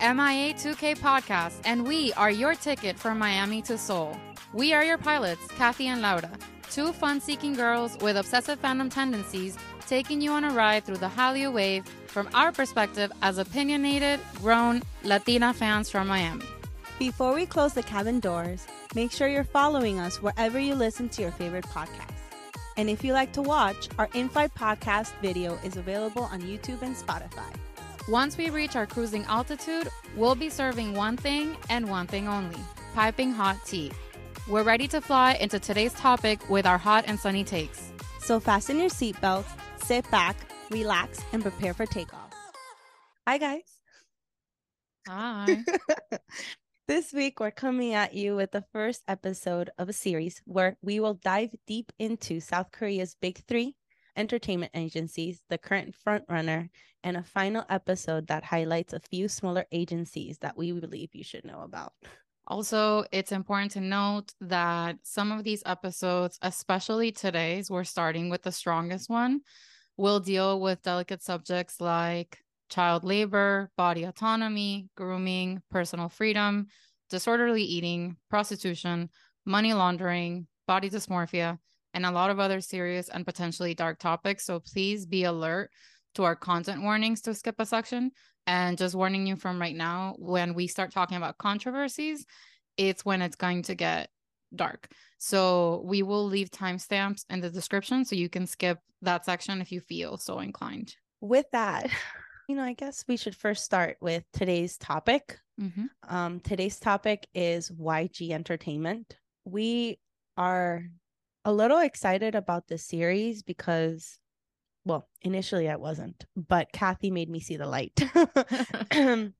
MIA 2K Podcast, and we are your ticket from Miami to Seoul. We are your pilots, Kathy and Laura, two fun seeking girls with obsessive fandom tendencies, taking you on a ride through the Hallyu wave from our perspective as opinionated, grown Latina fans from Miami. Before we close the cabin doors, make sure you're following us wherever you listen to your favorite podcast. And if you like to watch, our in flight podcast video is available on YouTube and Spotify. Once we reach our cruising altitude, we'll be serving one thing and one thing only piping hot tea. We're ready to fly into today's topic with our hot and sunny takes. So fasten your seatbelts, sit back, relax, and prepare for takeoff. Hi, guys. Hi. this week, we're coming at you with the first episode of a series where we will dive deep into South Korea's big three entertainment agencies, the current frontrunner, and a final episode that highlights a few smaller agencies that we believe you should know about. Also, it's important to note that some of these episodes, especially today's, we're starting with the strongest one, will deal with delicate subjects like child labor, body autonomy, grooming, personal freedom, disorderly eating, prostitution, money laundering, body dysmorphia, and a lot of other serious and potentially dark topics. So please be alert to our content warnings to skip a section. And just warning you from right now, when we start talking about controversies, it's when it's going to get dark. So we will leave timestamps in the description so you can skip that section if you feel so inclined. With that, you know, I guess we should first start with today's topic. Mm-hmm. Um, today's topic is YG Entertainment. We are a little excited about this series because well, initially I wasn't, but Kathy made me see the light.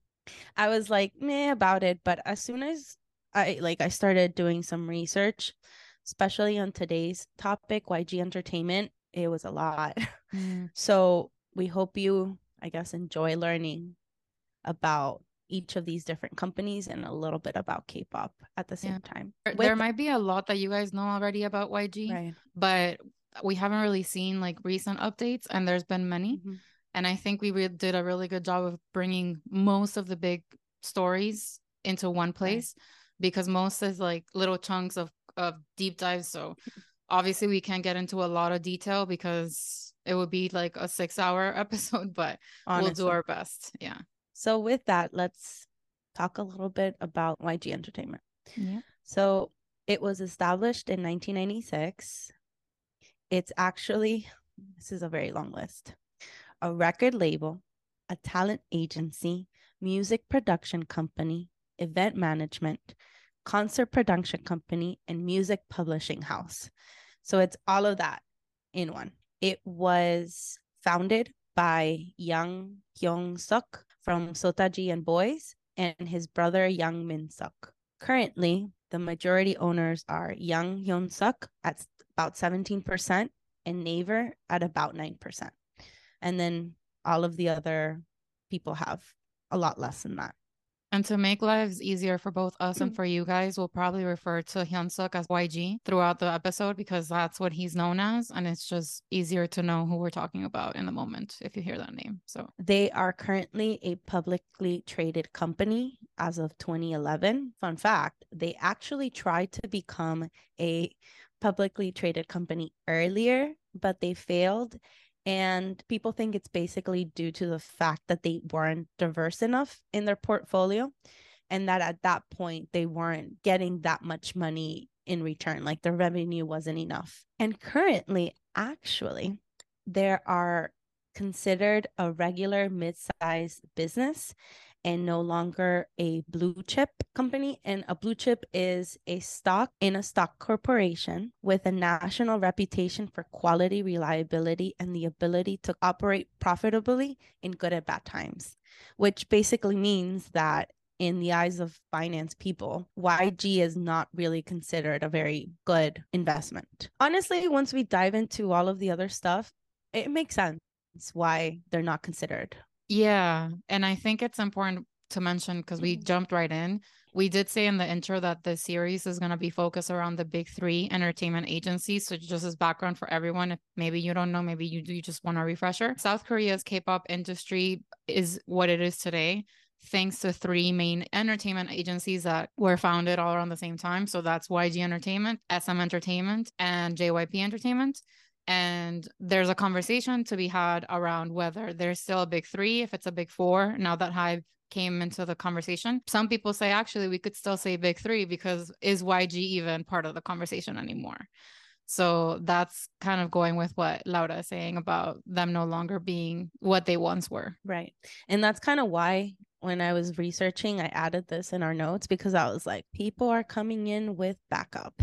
I was like, meh about it. But as soon as I like I started doing some research, especially on today's topic, YG Entertainment, it was a lot. Mm. So we hope you, I guess, enjoy learning about each of these different companies and a little bit about K-pop at the same yeah. time. There, there might be a lot that you guys know already about YG, right. but we haven't really seen like recent updates and there's been many mm-hmm. and i think we re- did a really good job of bringing most of the big stories into one place right. because most is like little chunks of of deep dives so obviously we can't get into a lot of detail because it would be like a six hour episode but Honestly. we'll do our best yeah so with that let's talk a little bit about yg entertainment yeah so it was established in 1996 it's actually, this is a very long list a record label, a talent agency, music production company, event management, concert production company, and music publishing house. So it's all of that in one. It was founded by Yang Hyun Suk from Seo Taiji and Boys and his brother Yang Min Suk. Currently, the majority owners are Yang Hyun Suk at about 17%, and Naver at about 9%. And then all of the other people have a lot less than that. And to make lives easier for both us and mm. for you guys, we'll probably refer to Hyunsuk as YG throughout the episode because that's what he's known as. And it's just easier to know who we're talking about in the moment if you hear that name. So they are currently a publicly traded company as of 2011. Fun fact they actually tried to become a publicly traded company earlier, but they failed. And people think it's basically due to the fact that they weren't diverse enough in their portfolio. And that at that point, they weren't getting that much money in return, like the revenue wasn't enough. And currently, actually, there are considered a regular mid sized business and no longer a blue chip company. And a blue chip is a stock in a stock corporation with a national reputation for quality, reliability, and the ability to operate profitably in good and bad times, which basically means that in the eyes of finance people, YG is not really considered a very good investment. Honestly, once we dive into all of the other stuff, it makes sense why they're not considered yeah. And I think it's important to mention because we mm-hmm. jumped right in. We did say in the intro that the series is going to be focused around the big three entertainment agencies. So, just as background for everyone, if maybe you don't know, maybe you do, you just want a refresher. South Korea's K pop industry is what it is today thanks to three main entertainment agencies that were founded all around the same time. So that's YG Entertainment, SM Entertainment, and JYP Entertainment. And there's a conversation to be had around whether there's still a big three, if it's a big four, now that Hybe came into the conversation. Some people say actually we could still say big three because is YG even part of the conversation anymore? So that's kind of going with what Laura is saying about them no longer being what they once were. Right. And that's kind of why when I was researching, I added this in our notes because I was like, people are coming in with backup.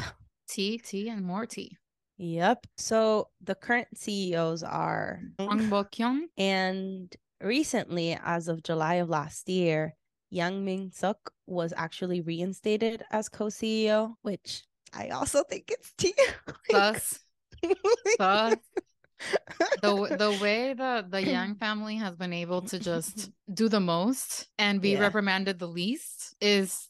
T, T, and more T. Yep. So the current CEOs are Hwang Bo-kyung. and recently, as of July of last year, Yang Min Suk was actually reinstated as co-CEO, which I also think it's T. Thus, thus the the way that the Yang family has been able to just do the most and be Yeah. reprimanded the least is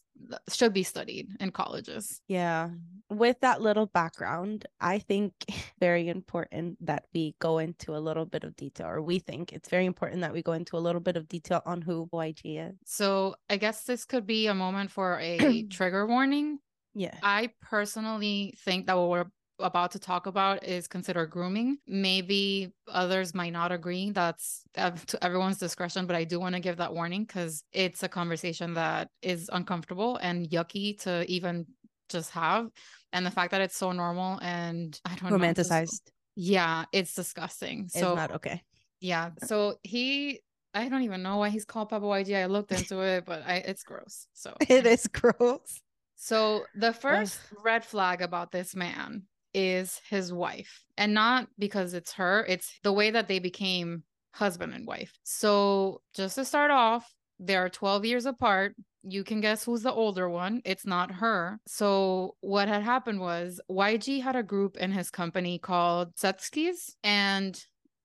should be studied in colleges. Yeah. With that little background, I think very important that we go into a little bit of detail, or we think it's very important that we go into a little bit of detail on who YG is. So I guess this could be a moment for a trigger warning. Yeah. I personally think that what we're about to talk about is considered grooming. Maybe others might not agree. That's to everyone's discretion, but I do want to give that warning because it's a conversation that is uncomfortable and yucky to even just have. And the fact that it's so normal and I don't know. Romanticized yeah, it's disgusting. is So not okay. yeah. So he I don't even know why he's called Papa YG. I looked into it, but I it's gross. So It is gross. so the first red flag about this man is his wife. And not because it's her, it's the way that they became husband and wife. So just to start off, they are 12 years apart. You can guess who's the older one. It's not her. So what had happened was YG had a group in his company called Setskis and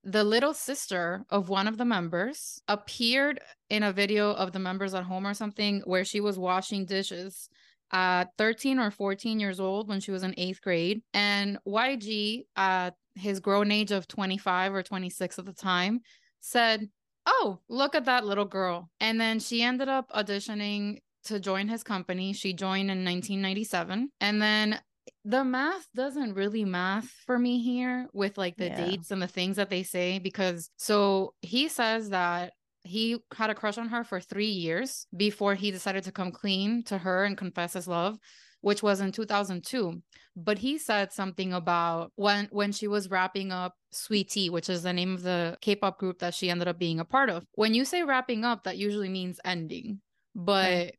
the little sister of one of the members appeared in a video of the members at home or something where she was washing dishes at 13 or 14 years old when she was in eighth grade. And YG, at his grown age of 25 or 26 at the time, said, Oh, look at that little girl. And then she ended up auditioning to join his company. She joined in 1997. And then the math doesn't really math for me here with like the Yeah. dates and the things that they say because so he says that he had a crush on her for three years before he decided to come clean to her and confess his love which was in 2002 but he said something about when when she was wrapping up sweetie which is the name of the k-pop group that she ended up being a part of. When you say wrapping up that usually means ending. But Right.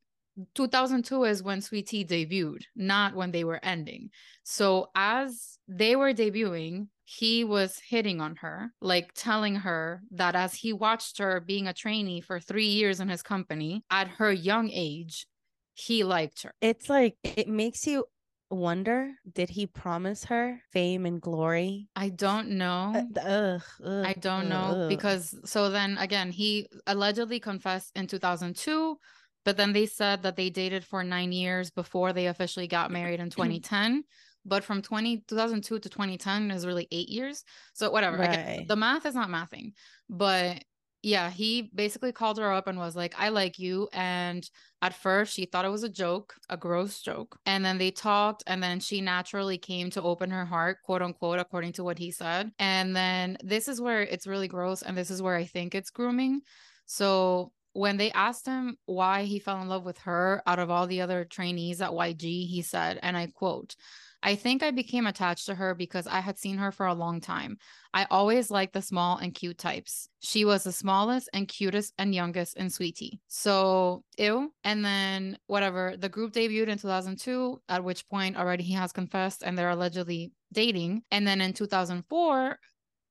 2002 is when sweetie debuted not when they were ending. So as they were debuting he was hitting on her like telling her that as he watched her being a trainee for three years in his company at her young age he liked her It's like it makes you wonder did he promise her fame and glory? i don't know Uh, ugh, ugh, I don't know ugh. because so then again he allegedly confessed in 2002 but then they said that they dated for 9 years before they officially got married in 2010 but from 20 2002 to 2010 is really 8 years. So whatever Right. the math is not mathing but yeah he basically called her up and was like I like you. And at first she thought it was a joke a gross joke. And then they talked and then she naturally came to open her heart quote unquote according to what he said. And then this is where it's really gross and this is where i think it's grooming. So when they asked him why he fell in love with her out of all the other trainees at yg he said and i quote I think I became attached to her because I had seen her for a long time. I always liked the small and cute types. She was the smallest and cutest and youngest in Sweetie. So, ew. And then, whatever, the group debuted in 2002, at which point already he has confessed and they're allegedly dating. And then in 2004,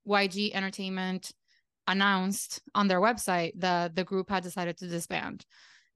YG Entertainment announced on their website that the group had decided to disband.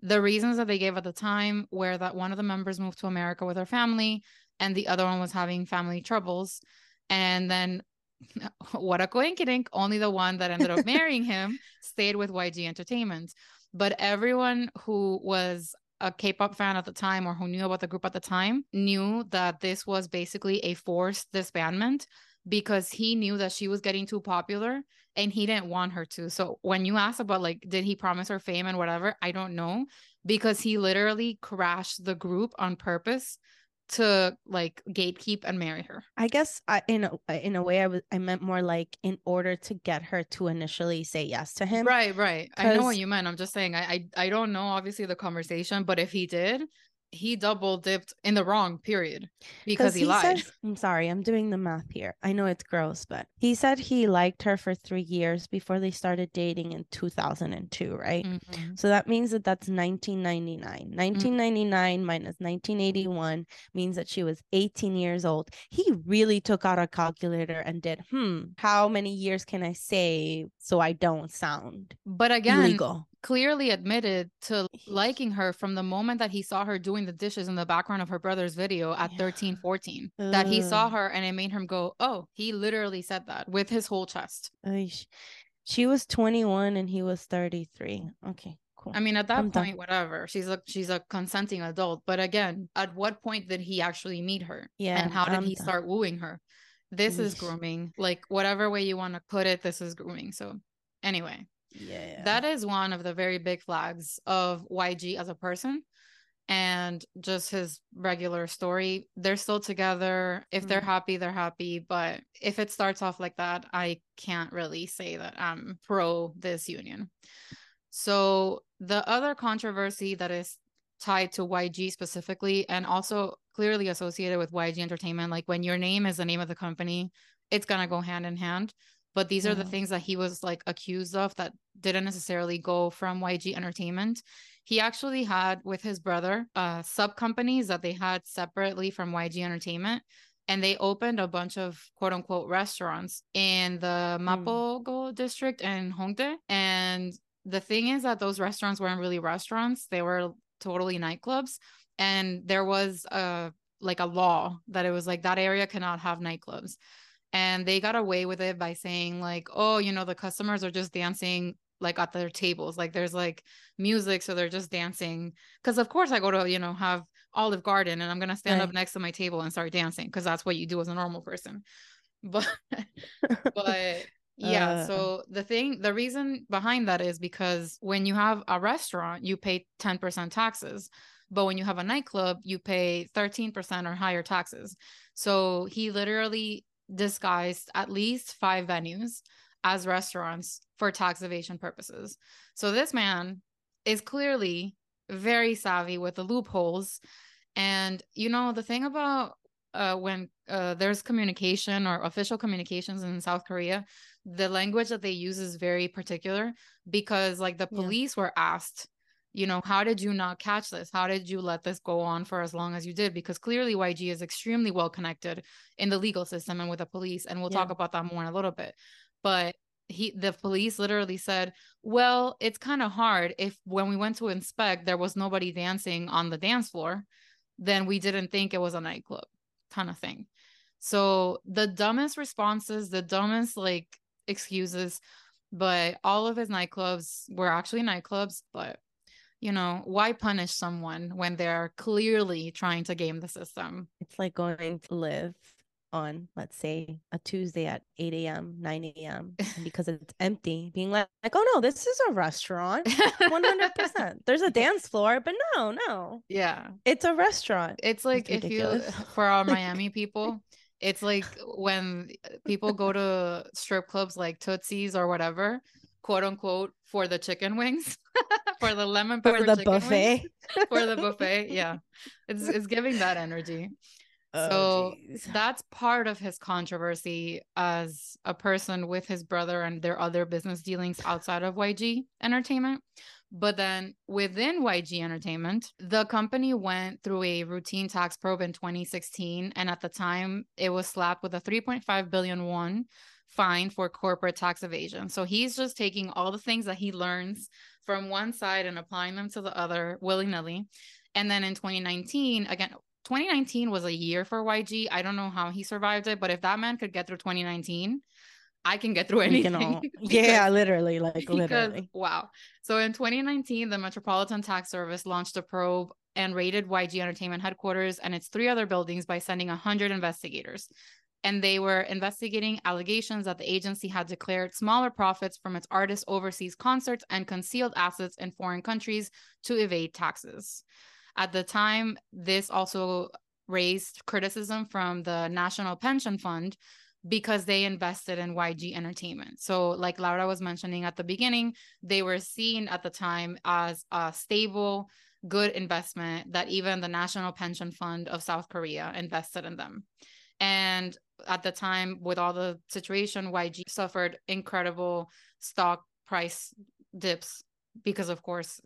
The reasons that they gave at the time were that one of the members moved to America with her family and the other one was having family troubles. And then, what a coincidence, only the one that ended up marrying him stayed with YG Entertainment. But everyone who was a K pop fan at the time or who knew about the group at the time knew that this was basically a forced disbandment because he knew that she was getting too popular and he didn't want her to. So when you ask about like, did he promise her fame and whatever, I don't know because he literally crashed the group on purpose to like gatekeep and marry her. I guess I, in a, in a way I was I meant more like in order to get her to initially say yes to him. Right, right. I know what you meant. I'm just saying I, I I don't know obviously the conversation, but if he did, he double dipped in the wrong period because he, he, lied. Says, I'm sorry, I'm doing the math here. I know it's gross, but he said he liked her for three years before they started dating in 2002, right? Mm-hmm. So that means that that's 1999. 1999 mm-hmm. minus 1981 means that she was 18 years old. He really took out a calculator and did, hmm, how many years can I save so I don't sound but again illegal? clearly admitted to liking her from the moment that he saw her doing the dishes in the background of her brother's video at yeah. 13 14 Ugh. that he saw her and it made him go oh he literally said that with his whole chest she was 21 and he was 33 okay cool i mean at that I'm point done. whatever she's a she's a consenting adult but again at what point did he actually meet her yeah and how did I'm he done. start wooing her this is grooming like whatever way you want to put it this is grooming so anyway yeah. That is one of the very big flags of YG as a person and just his regular story. They're still together. If mm they're happy, they're happy. But if it starts off like that, I can't really say that I'm pro this union. So the other controversy that is tied to YG specifically and also clearly associated with YG Entertainment, like when your name is the name of the company, it's going to go hand in hand but these are the things that he was like accused of that didn't necessarily go from YG Entertainment. He actually had with his brother uh sub companies that they had separately from YG Entertainment and they opened a bunch of quote unquote restaurants in the hmm. Mapo-gu mm. district in Hongdae and the thing is that those restaurants weren't really restaurants they were totally nightclubs and there was a like a law that it was like that area cannot have nightclubs. And they got away with it by saying like oh you know the customers are just dancing like at their tables. Like there's like music so they're just dancing. Because of course i go to you know have olive garden and i'm gonna stand right. up next to my table and start dancing because that's what you do as a normal person. But but yeah uh, so the thing the reason behind that is because when you have a restaurant you pay 10% taxes but when you have a nightclub you pay 13% or higher taxes so he literally disguised at least five venues as restaurants for tax evasion purposes. So this man is clearly very savvy with the loopholes. And you know, the thing about uh, when uh, there's communication or official communications in South Korea, the language that they use is very particular because, like, the police yeah. were asked you know how did you not catch this? How did you let this go on for as long as you did? Because clearly yg is extremely well connected in the legal system and with the police and we'll yeah. talk about that more in a little bit. But he the police literally said well it's kind of hard. If when we went to inspect there was nobody dancing on the dance floor then we didn't think it was a nightclub kind of thing. So the dumbest responses the dumbest like excuses but all of his nightclubs were actually nightclubs but you know, why punish someone when they're clearly trying to game the system? It's like going to live on, let's say, a Tuesday at 8 a.m., 9 a.m., because it's empty, being like, like, oh no, this is a restaurant. 100%. There's a dance floor, but no, no. Yeah. It's a restaurant. It's like it's if you, for our Miami people, it's like when people go to strip clubs like Tootsie's or whatever, quote unquote, for the chicken wings. For the lemon pepper for the buffet for the buffet yeah it's it's giving that energy oh, so geez. that's part of his controversy as a person with his brother and their other business dealings outside of YG Entertainment. But then within YG Entertainment, the company went through a routine tax probe in 2016. And at the time, it was slapped with a 3.5 billion won fine for corporate tax evasion. So he's just taking all the things that he learns from one side and applying them to the other willy nilly. And then in 2019, again, 2019 was a year for YG. I don't know how he survived it, but if that man could get through 2019, I can get through anything. All, because, yeah, literally, like because, literally. Wow. So in 2019, the Metropolitan Tax Service launched a probe and raided YG Entertainment headquarters and its three other buildings by sending 100 investigators. And they were investigating allegations that the agency had declared smaller profits from its artists' overseas concerts and concealed assets in foreign countries to evade taxes. At the time, this also raised criticism from the National Pension Fund because they invested in YG Entertainment. So, like Laura was mentioning at the beginning, they were seen at the time as a stable, good investment that even the National Pension Fund of South Korea invested in them. And at the time, with all the situation, YG suffered incredible stock price dips because, of course,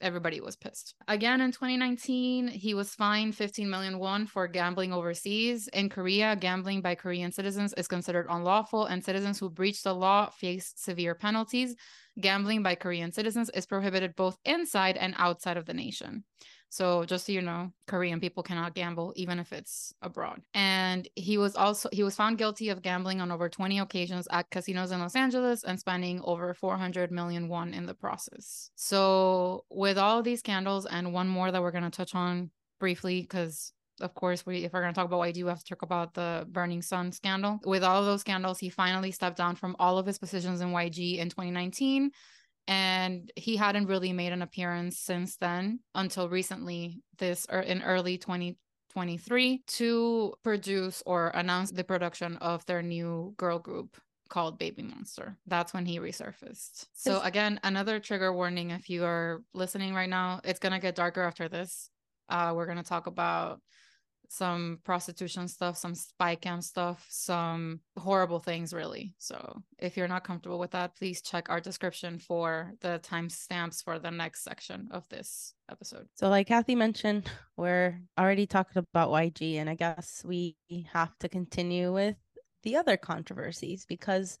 everybody was pissed. Again in 2019, he was fined 15 million won for gambling overseas. In Korea, gambling by Korean citizens is considered unlawful and citizens who breach the law face severe penalties. Gambling by Korean citizens is prohibited both inside and outside of the nation. So just so you know, Korean people cannot gamble even if it's abroad. And he was also he was found guilty of gambling on over 20 occasions at casinos in Los Angeles and spending over 400 million won in the process. So with all these scandals and one more that we're going to touch on briefly cuz of course, we if we're going to talk about YG, we have to talk about the Burning Sun scandal. With all of those scandals, he finally stepped down from all of his positions in YG in 2019 and he hadn't really made an appearance since then until recently this or er, in early 2023 to produce or announce the production of their new girl group called Baby Monster. That's when he resurfaced. So again, another trigger warning if you are listening right now, it's going to get darker after this. Uh, we're going to talk about some prostitution stuff, some spy cam stuff, some horrible things, really. So if you're not comfortable with that, please check our description for the timestamps for the next section of this episode. So, like Kathy mentioned, we're already talking about YG, and I guess we have to continue with the other controversies because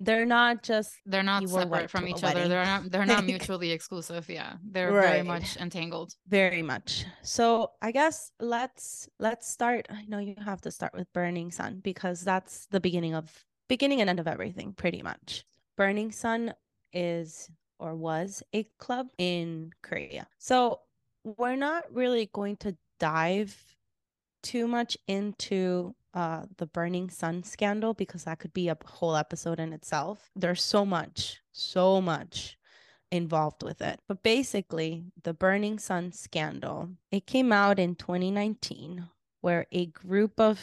they're not just they're not separate from each other. They're not they're not mutually exclusive. Yeah. They're right. very much entangled. Very much. So i guess let's let's start i know you have to start with burning sun because that's the beginning of beginning and end of everything pretty much. Burning sun is or was a club in korea. So we're not really going to dive too much into uh the burning sun scandal because that could be a whole episode in itself. There's so much so much involved with it. But basically the burning sun scandal it came out in 2019 where a group of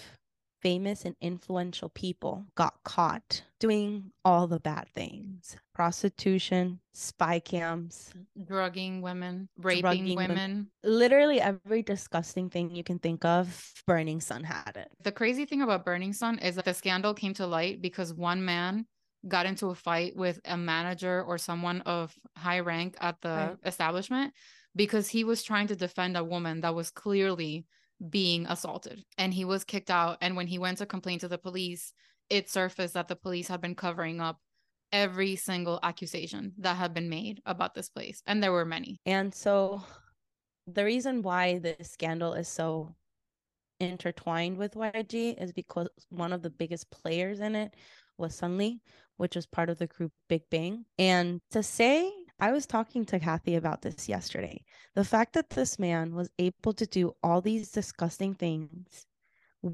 famous and influential people got caught doing all the bad things prostitution, spy cams, drugging women, raping drugging women. women. Literally every disgusting thing you can think of, Burning Sun had it. The crazy thing about Burning Sun is that the scandal came to light because one man got into a fight with a manager or someone of high rank at the right. establishment because he was trying to defend a woman that was clearly being assaulted and he was kicked out and when he went to complain to the police it surfaced that the police had been covering up every single accusation that had been made about this place and there were many and so the reason why this scandal is so intertwined with YG is because one of the biggest players in it was Seungri, which was part of the group Big Bang. And to say I was talking to Kathy about this yesterday. The fact that this man was able to do all these disgusting things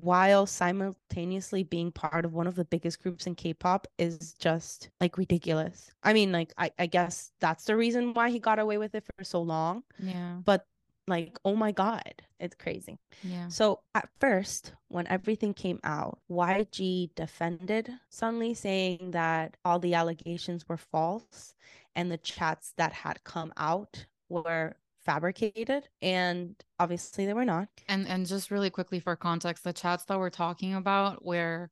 while simultaneously being part of one of the biggest groups in K-pop is just like ridiculous. I mean, like I, I guess that's the reason why he got away with it for so long. Yeah. But like, oh my God, it's crazy. Yeah. So at first, when everything came out, YG defended Seungri saying that all the allegations were false and the chats that had come out were fabricated and obviously they were not. And and just really quickly for context the chats that we're talking about where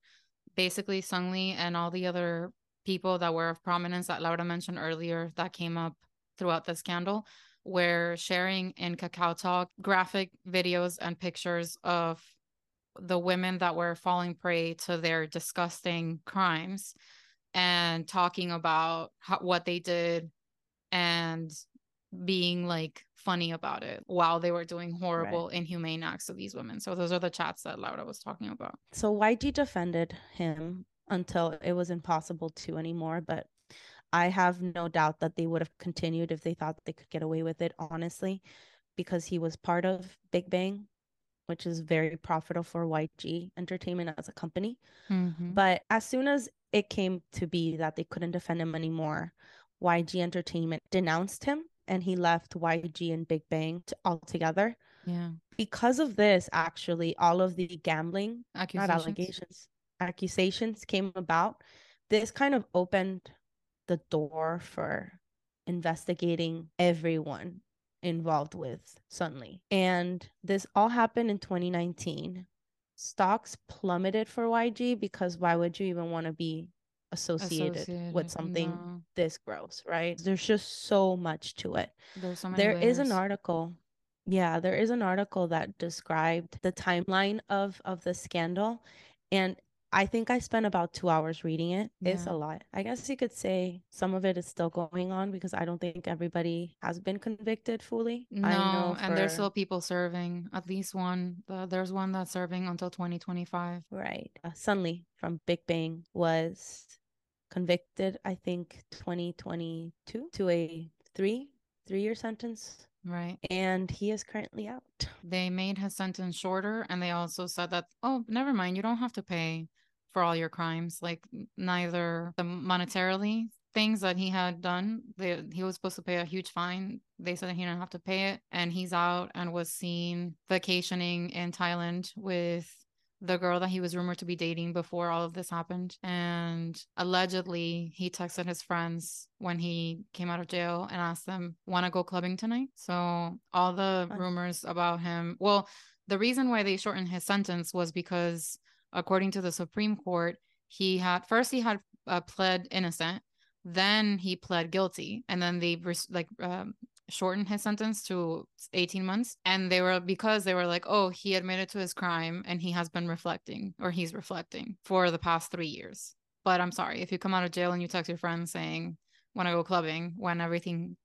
basically Seungri and all the other people that were of prominence that Laura mentioned earlier that came up throughout the scandal were sharing in Kakao Talk graphic videos and pictures of the women that were falling prey to their disgusting crimes and talking about how, what they did and being like funny about it while they were doing horrible right. inhumane acts to these women so those are the chats that laura was talking about so yg defended him until it was impossible to anymore but i have no doubt that they would have continued if they thought they could get away with it honestly because he was part of big bang which is very profitable for YG Entertainment as a company. Mhm. But as soon as it came to be that they couldn't defend him anymore, YG Entertainment denounced him and he left YG and Big Bang t- altogether. Yeah. Because of this, actually, all of the gambling, not Accusations. allegations, accusations came about. This kind of opened the door for investigating everyone involved with Seungri. And this all happened in 2019. Stocks plummeted for YG because why would you even want to be associated, Associated, with something no. this gross, right? There's just so much to it. There's so There is an article. Yeah, there is an article that described the timeline of of the scandal and I think I spent about 2 hours reading it. It's a lot. I guess you could say some of it is still going on because I don't think everybody has been convicted fully. No, I know and there's still people serving. At least one. The, there's one that's serving until 2025. Right. Uh, Seungri from Big Bang was convicted, I think, 2022 to a three three year sentence, Right. and he is currently out. They made his sentence shorter, and they also said that, oh, never mind, you don't have to pay for all your crimes. Like neither the monetarily things that he had done, they, he was supposed to pay a huge fine. They said that he didn't have to pay it, and he's out and was seen vacationing in Thailand with the girl that he was rumored to be dating before all of this happened. And allegedly, he texted his friends when he came out of jail and asked them, Want to go clubbing tonight? So, all the rumors about him, well, the reason why they shortened his sentence was because, according to the Supreme Court, he had first he had uh, pled innocent, then he pled guilty, and then they like um, shortened his sentence to 18 months and they were because they were like oh he admitted to his crime and he has been reflecting or he's reflecting for the past three years. But i'm sorry if you come out of jail and you text your friends saying want to go clubbing when everything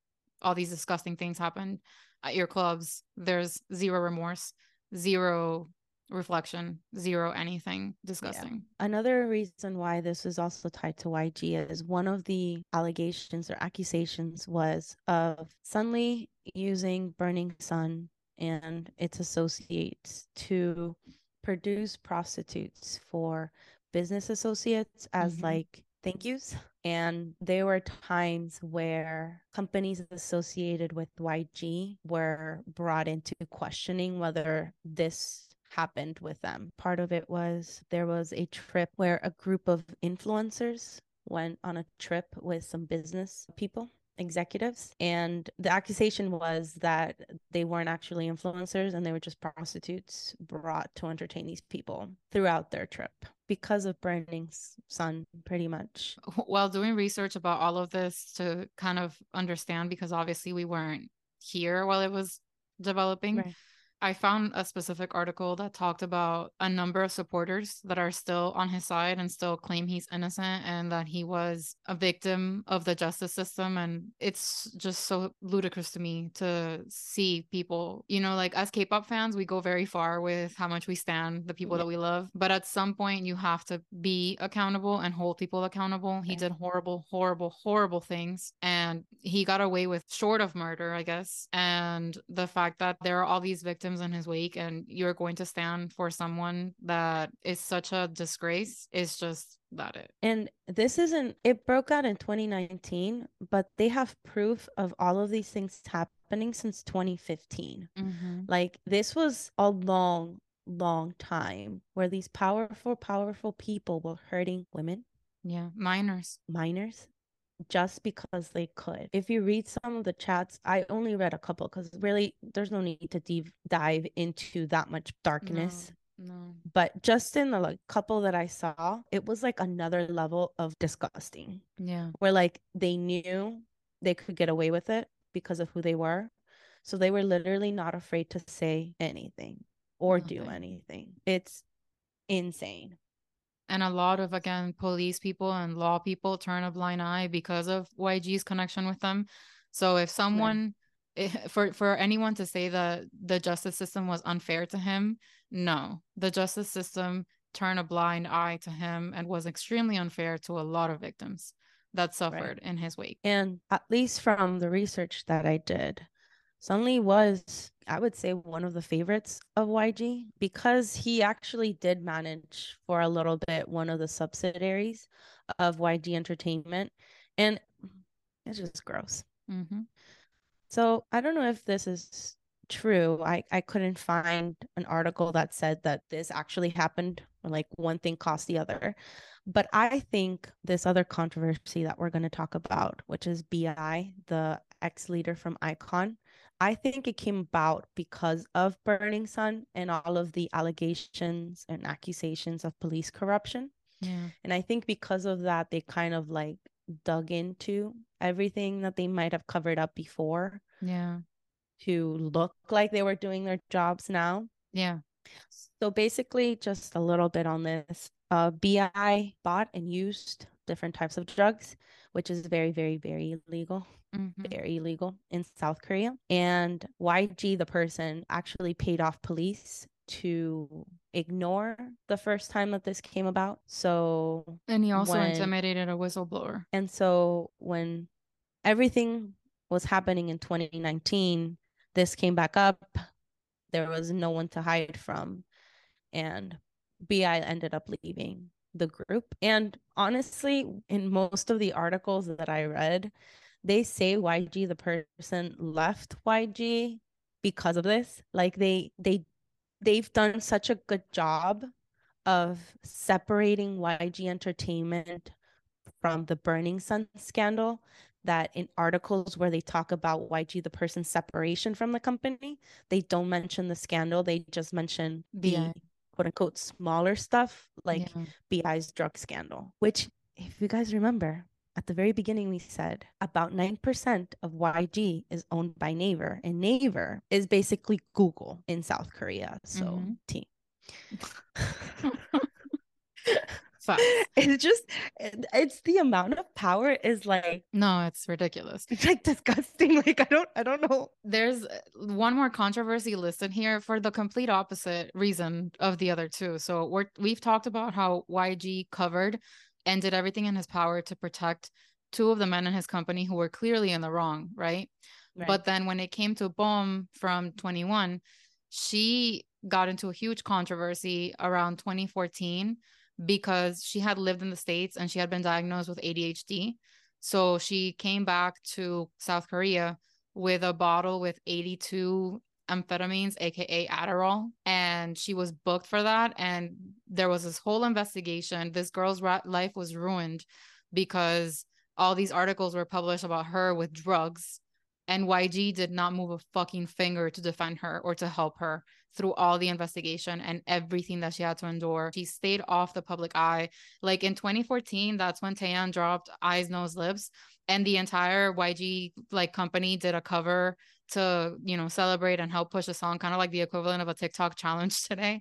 all these disgusting things happened at your clubs there's zero remorse zero reflection zero anything disgusting Another reason why this is also tied to YG is one of the allegations or accusations was of Seungri using Burning Sun and its associates to produce prostitutes for business associates as Mhm. like thank yous. And there were times where companies associated with YG were brought into questioning whether this happened with them. Part of it was there was a trip where a group of influencers went on a trip with some business people executives and the accusation was that they weren't actually influencers and they were just prostitutes brought to entertain these people throughout their trip because of Burning Sun's pretty much while doing research about all of this to kind of understand because obviously we weren't here while it was developing Right. I found a specific article that talked about a number of supporters that are still on his side and still claim he's innocent and that he was a victim of the justice system. And it's just so ludicrous to me to see people, you know, like as K pop fans, we go very far with how much we stand the people Yeah. that we love. But at some point, you have to be accountable and hold people accountable. He did horrible, horrible, horrible things. And he got away with short of murder, I guess. And the fact that there are all these victims in his wake and you're going to stand for someone that is such a disgrace is just that it. And this isn't, it broke out in 2019, but they have proof of all of these things happening since 2015. Mm-hmm. Like, this was a long, long time where these powerful, powerful people were hurting women, Yeah. Minors. minors, just because they could. If you read some of the chats, I only read a couple because really there's no need to deep dive into that much darkness. No. But just in the like couple that I saw, it was like another level of disgusting. Yeah. where like they knew they could get away with it because of who they were. So they were literally not afraid to say anything or do anything. It's insane. And a lot of, again, police people and law people turn a blind eye because of YG's connection with them. So if someone, for, for anyone to say that the justice system was unfair to him, no. The justice system turned a blind eye to him and was extremely unfair to a lot of victims that suffered in his wake. And at least from the research that I did, Seungri was, I would say, one of the favorites of YG because he actually did manage for a little bit one of the subsidiaries of YG Entertainment. And it's just gross. Mm-hmm. So I don't know if this is true. I, I couldn't find an article that said that this actually happened or like one thing cost the other. But I think this other controversy that we're going to talk about, which is BI, the ex leader from iKON, I think it came about because of Burning Sun and all of the allegations and accusations of police corruption. Yeah. And I think because of that, they kind of like dug into everything that they might have covered up before. Yeah. To look like they were doing their jobs now. Yeah. So basically, just a little bit on this. Uh, BI bought and used different types of drugs, which is very, very, very illegal. Mm-hmm. Very illegal in South Korea. And YG, the person, actually paid off police to ignore the first time that this came about. So, and he also when, intimidated a whistleblower. And so, when everything was happening in 2019, this came back up. There was no one to hide from. And BI ended up leaving the group. And honestly, in most of the articles that I read, they say YG, the person left YG because of this. Like they they they've done such a good job of separating YG Entertainment from the Burning Sun scandal that in articles where they talk about YG, the person's separation from the company, they don't mention the scandal. They just mention the BI. quote unquote smaller stuff like yeah. BI's drug scandal, which, if you guys remember, at the very beginning, we said about 9% of YG is owned by Naver, and Naver is basically Google in South Korea. So, mm-hmm. team. it's just it's the amount of power is like no it's ridiculous it's like disgusting like i don't i don't know there's uh, one more controversy listed here for the complete opposite reason of the other two so we're we've talked about how yg covered and did everything in his power to protect two of the men in his company who were clearly in the wrong, right? right. But then when it came to Bom from 2NE1, she got into a huge controversy around 2014 because she had lived in the States and she had been diagnosed with ADHD. So she came back to South Korea with a bottle with 82 amphetamines, aka Adderall, and she was booked for that. And there was this whole investigation. This girl's life was ruined because all these articles were published about her with drugs. And YG did not move a fucking finger to defend her or to help her through all the investigation and everything that she had to endure. She stayed off the public eye. Like in 2014, that's when Taeyang dropped Eyes, Nose, Lips, and the entire YG like company did a cover to you know celebrate and help push a song kind of like the equivalent of a tiktok challenge today.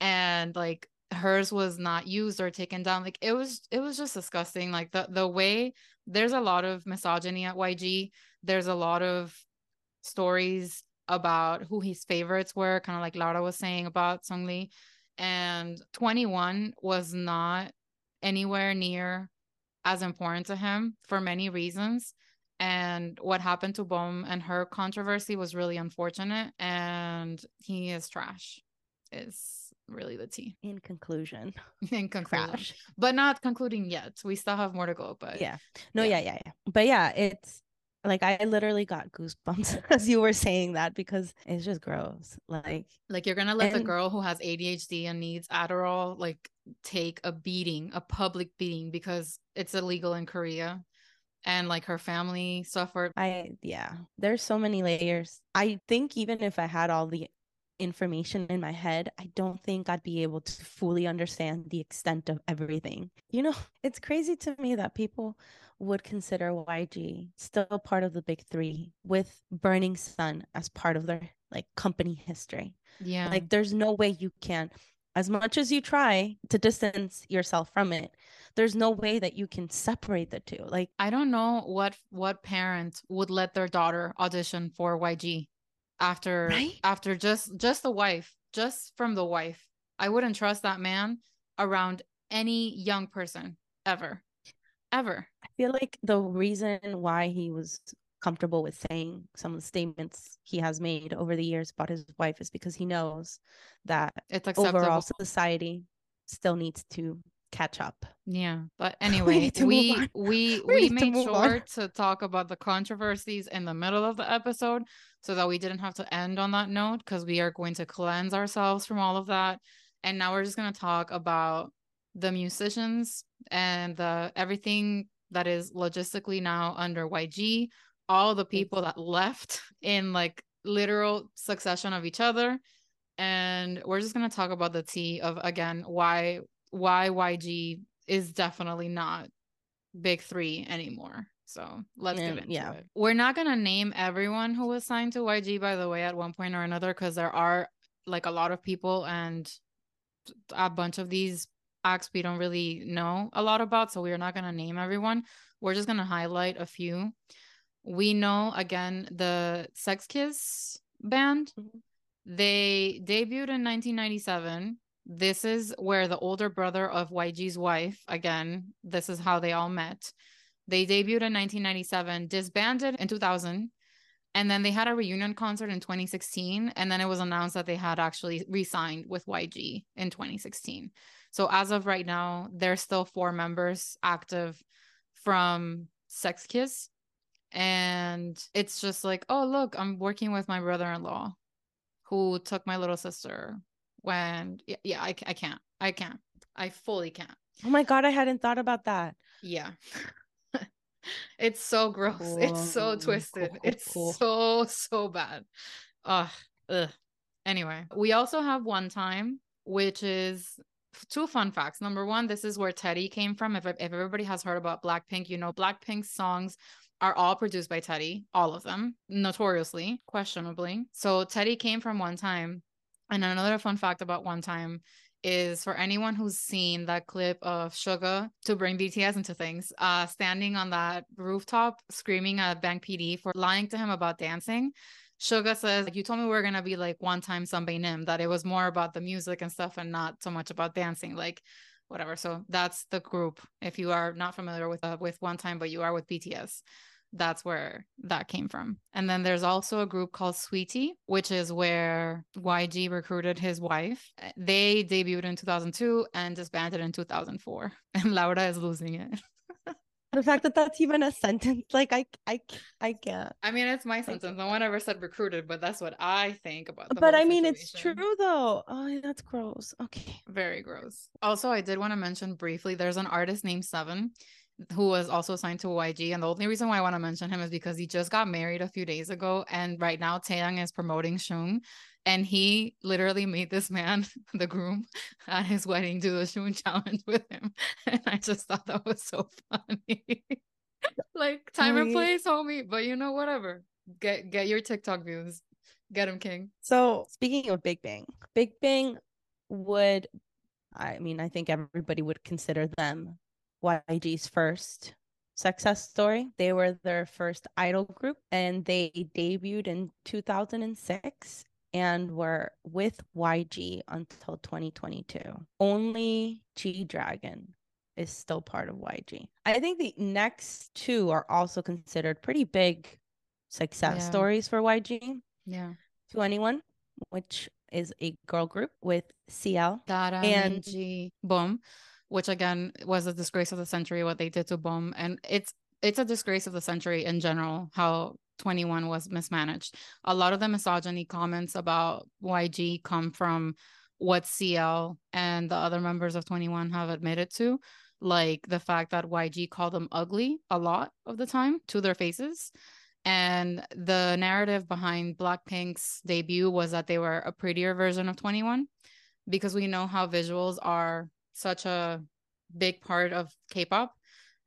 And like hers was not used or taken down. Like it was it was just disgusting. Like the the way there's a lot of misogyny at YG there's a lot of stories about who his favorites were kind of like Laura was saying about Seungri. And 2NE1 was not anywhere near as important to him for many reasons and what happened to Bom and her controversy was really unfortunate and he is trash is really the tea. In conclusion. In conclusion. But not concluding yet. We still have more to go but yeah. No yeah. yeah yeah yeah. But yeah it's like I literally got goosebumps as you were saying that because it's just gross. Like like you're gonna let and, the girl who has ADHD and needs Adderall like take a beating, a public beating because it's illegal in Korea and like her family suffered. I yeah, there's so many layers. I think even if I had all the information in my head, I don't think I'd be able to fully understand the extent of everything. You know, it's crazy to me that people would consider YG still part of the big 3 with Burning Sun as part of their like company history. Yeah. Like there's no way you can as much as you try to distance yourself from it there's no way that you can separate the two like i don't know what what parent would let their daughter audition for yg after right? after just just the wife just from the wife i wouldn't trust that man around any young person ever ever i feel like the reason why he was comfortable with saying some of the statements he has made over the years about his wife is because he knows that it's acceptable. overall society still needs to catch up. Yeah. But anyway, we we we, we made to sure on. to talk about the controversies in the middle of the episode so that we didn't have to end on that note because we are going to cleanse ourselves from all of that. And now we're just going to talk about the musicians and the everything that is logistically now under YG, all the people that left in like literal succession of each other. And we're just gonna talk about the T of again why why YG is definitely not big three anymore. So let's get into yeah. it. We're not gonna name everyone who was signed to YG, by the way, at one point or another, because there are like a lot of people and a bunch of these acts we don't really know a lot about, so we're not going to name everyone. We're just going to highlight a few. We know again the Sechs Kies band. Mm-hmm. They debuted in 1997. This is where the older brother of YG's wife, again, this is how they all met. They debuted in 1997, disbanded in 2000, and then they had a reunion concert in 2016. And then it was announced that they had actually re signed with YG in 2016. So as of right now, there's still four members active from Sechs Kies. And it's just like, oh, look, I'm working with my brother in law who took my little sister when, yeah, yeah I, I can't. I can't. I fully can't. Oh my God, I hadn't thought about that. Yeah. it's so gross. Cool. It's so twisted. Cool, cool, it's so, so bad. Ugh. Ugh. Anyway, we also have 1TYM, which is two fun facts. Number one, this is where Teddy came from. If, if everybody has heard about Blackpink, you know Blackpink's songs are all produced by Teddy, all of them, notoriously, questionably. So Teddy came from 1TYM. And another fun fact about 1TYM is for anyone who's seen that clip of Suga to bring BTS into things, uh, standing on that rooftop screaming at Bang PD for lying to him about dancing. Suga says, You told me we are to be like 1TYM Sunbae Nim, that it was more about the music and stuff and not so much about dancing. Like, whatever. So that's the group. If you are not familiar with uh, with 1TYM, but you are with BTS, that's where that came from. And then there's also a group called Swi.T, which is where YG recruited his wife. Uh, they debuted in 2002 and disbanded in 2004. And Laura is losing it. the fact that that's even a sentence like i i i can't i mean it's my sentence no one ever said recruited but that's what i think about but i mean situation. it's true though oh that's gross okay very gross also i did want to mention briefly there's an artist named seven who was also signed to YG. And the only reason why I want to mention him is because he just got married a few days ago. And right now, Taeyang is promoting Shoong and he literally made this man the groom at his wedding do the Shoong challenge with him and i just thought that was so funny like time and place homie but you know whatever get get your tiktok views get him king so speaking of big bang big bang would i mean i think everybody would consider them yg's first success story. They were their first idol group and they debuted in 2006 and were with YG until 2022. Only G Dragon is still part of YG. I think the next two are also considered pretty big success yeah. stories for YG. Yeah. 2NE1, which is a girl group with CL Dara and G Boom, which again was a disgrace of the century what they did to Bom and it's it's a disgrace of the century in general how 2NE1 was mismanaged. A lot of the misogyny comments about YG come from what CL and the other members of 2NE1 have admitted to, like the fact that YG called them ugly a lot of the time to their faces. And the narrative behind Blackpink's debut was that they were a prettier version of 2NE1 because we know how visuals are such a big part of K-pop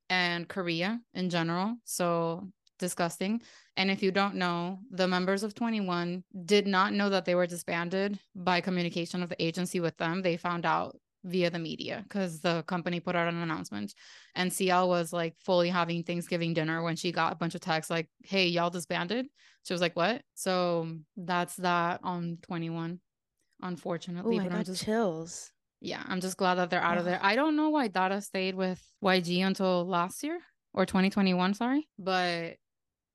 and Korea in general. So disgusting. And if you don't know, the members of 2NE1 did not know that they were disbanded by communication of the agency with them. They found out via the media because the company put out an announcement. And CL was like fully having Thanksgiving dinner when she got a bunch of texts like, hey, y'all disbanded. She was like, what? So that's that on 2NE1, unfortunately. Oh, I got just, chills. Yeah, I'm just glad that they're out of there. I don't know why Dara stayed with YG until last year or 2021, sorry. But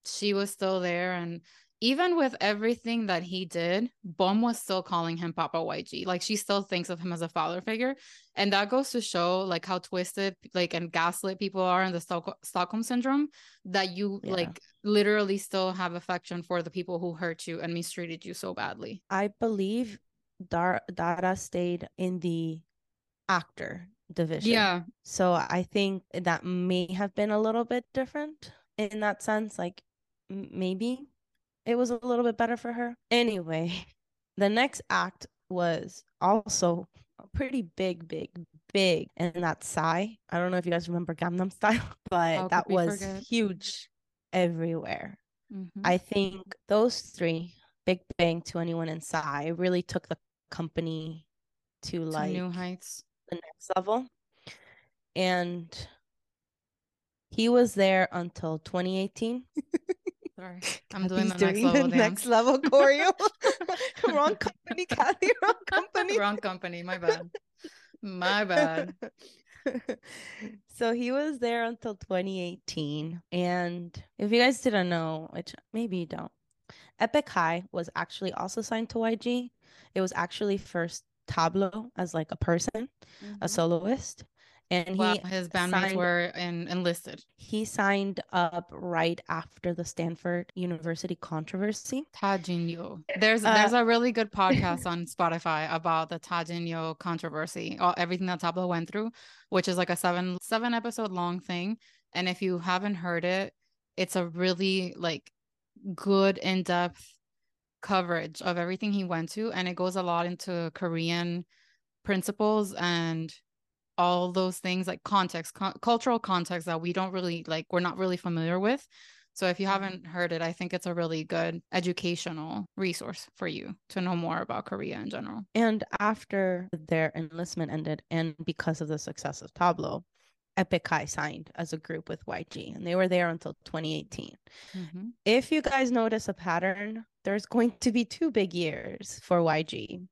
she was still there and even with everything that he did, Bom was still calling him Papa YG. Like she still thinks of him as a father figure. And that goes to show like how twisted like and gaslit people are in the Stock- Stockholm syndrome that you yeah. like literally still have affection for the people who hurt you and mistreated you so badly. I believe Dar- Dara stayed in the actor division. Yeah. So I think that may have been a little bit different in that sense. Like maybe it was a little bit better for her. Anyway, the next act was also pretty big, big, big, and that Psy. I don't know if you guys remember Gangnam Style, but How that was forget? huge everywhere. Mm-hmm. I think those three, Big Bang, 2NE1, and Psy, really took the company to, to like new heights, the next level. And he was there until 2018. Sorry, I'm doing the next level. The next level choreo. wrong company, Kathy. Wrong company. wrong company. My bad. My bad. so he was there until 2018, and if you guys didn't know, which maybe you don't, Epic High was actually also signed to YG. It was actually first Tablo as like a person, mm-hmm. a soloist, and well, he his bandmates signed, were in, enlisted. He signed up right after the Stanford University controversy. Tajinyo. There's uh, there's a really good podcast on Spotify about the Tajinyo controversy, all, everything that Tablo went through, which is like a seven seven episode long thing. And if you haven't heard it, it's a really like good in depth coverage of everything he went to, and it goes a lot into Korean principles and all those things like context co- cultural context that we don't really like we're not really familiar with so if you mm-hmm. haven't heard it i think it's a really good educational resource for you to know more about korea in general and after their enlistment ended and because of the success of tablo Epic High signed as a group with YG, and they were there until 2018. Mm-hmm. If you guys notice a pattern, there's going to be two big years for YG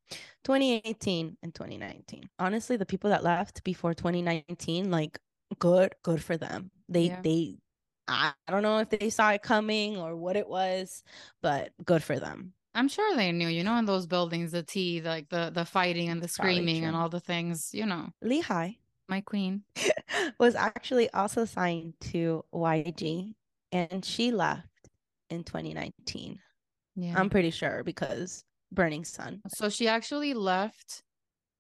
2018 and 2019. Honestly, the people that left before 2019, like, good, good for them. They, yeah. they, I don't know if they saw it coming or what it was, but good for them. I'm sure they knew, you know, in those buildings, the tea, like the the fighting and the screaming and all the things, you know. Lee Hi my queen, was actually also signed to YG and she left in 2019. Yeah. I'm pretty sure because Burning Sun. So she actually left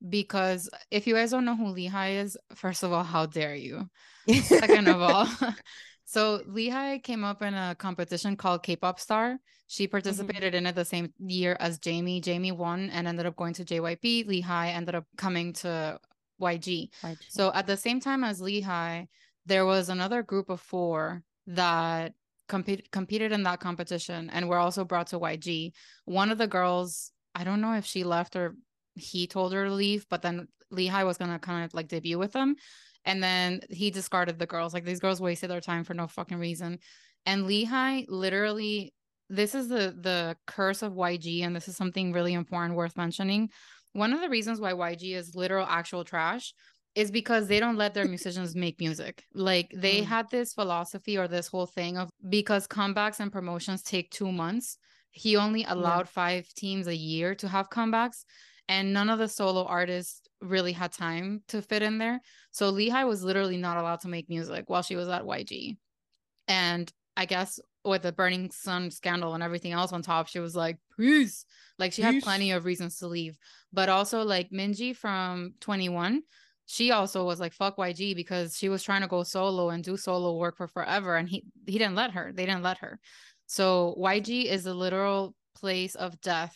because if you guys don't know who Lee Hi is, first of all, how dare you? Second of all, so Lee Hi came up in a competition called K-pop Star. She mm-hmm. participated mm-hmm. in it the same year as Jamie. Jamie won and ended up going to JYP. Lee Hi ended up coming to YG. YG. So at the same time as Lee Hi, there was another group of four that compete, competed in that competition and were also brought to YG. One of the girls, I don't know if she left or he told her to leave, but then Lee Hi was gonna kind of like debut with them. And then he discarded the girls. Like these girls wasted their time for no fucking reason. And Lee Hi literally this is the the curse of YG, and this is something really important worth mentioning one of the reasons why YG is literal actual trash is because they don't let their musicians make music. Like they mm. had this philosophy or this whole thing of because comebacks and promotions take two months, he only allowed yeah. five teams a year to have comebacks. And none of the solo artists really had time to fit in there. So Lee Hi was literally not allowed to make music while she was at YG. And I guess with the Burning Sun scandal and everything else on top, she was like, peace. Like she peace. had plenty of reasons to leave. But also like Minzy from 2NE1, she also was like, fuck YG because she was trying to go solo and do solo work for forever. And he he didn't let her. They didn't let her. So YG is a literal place of death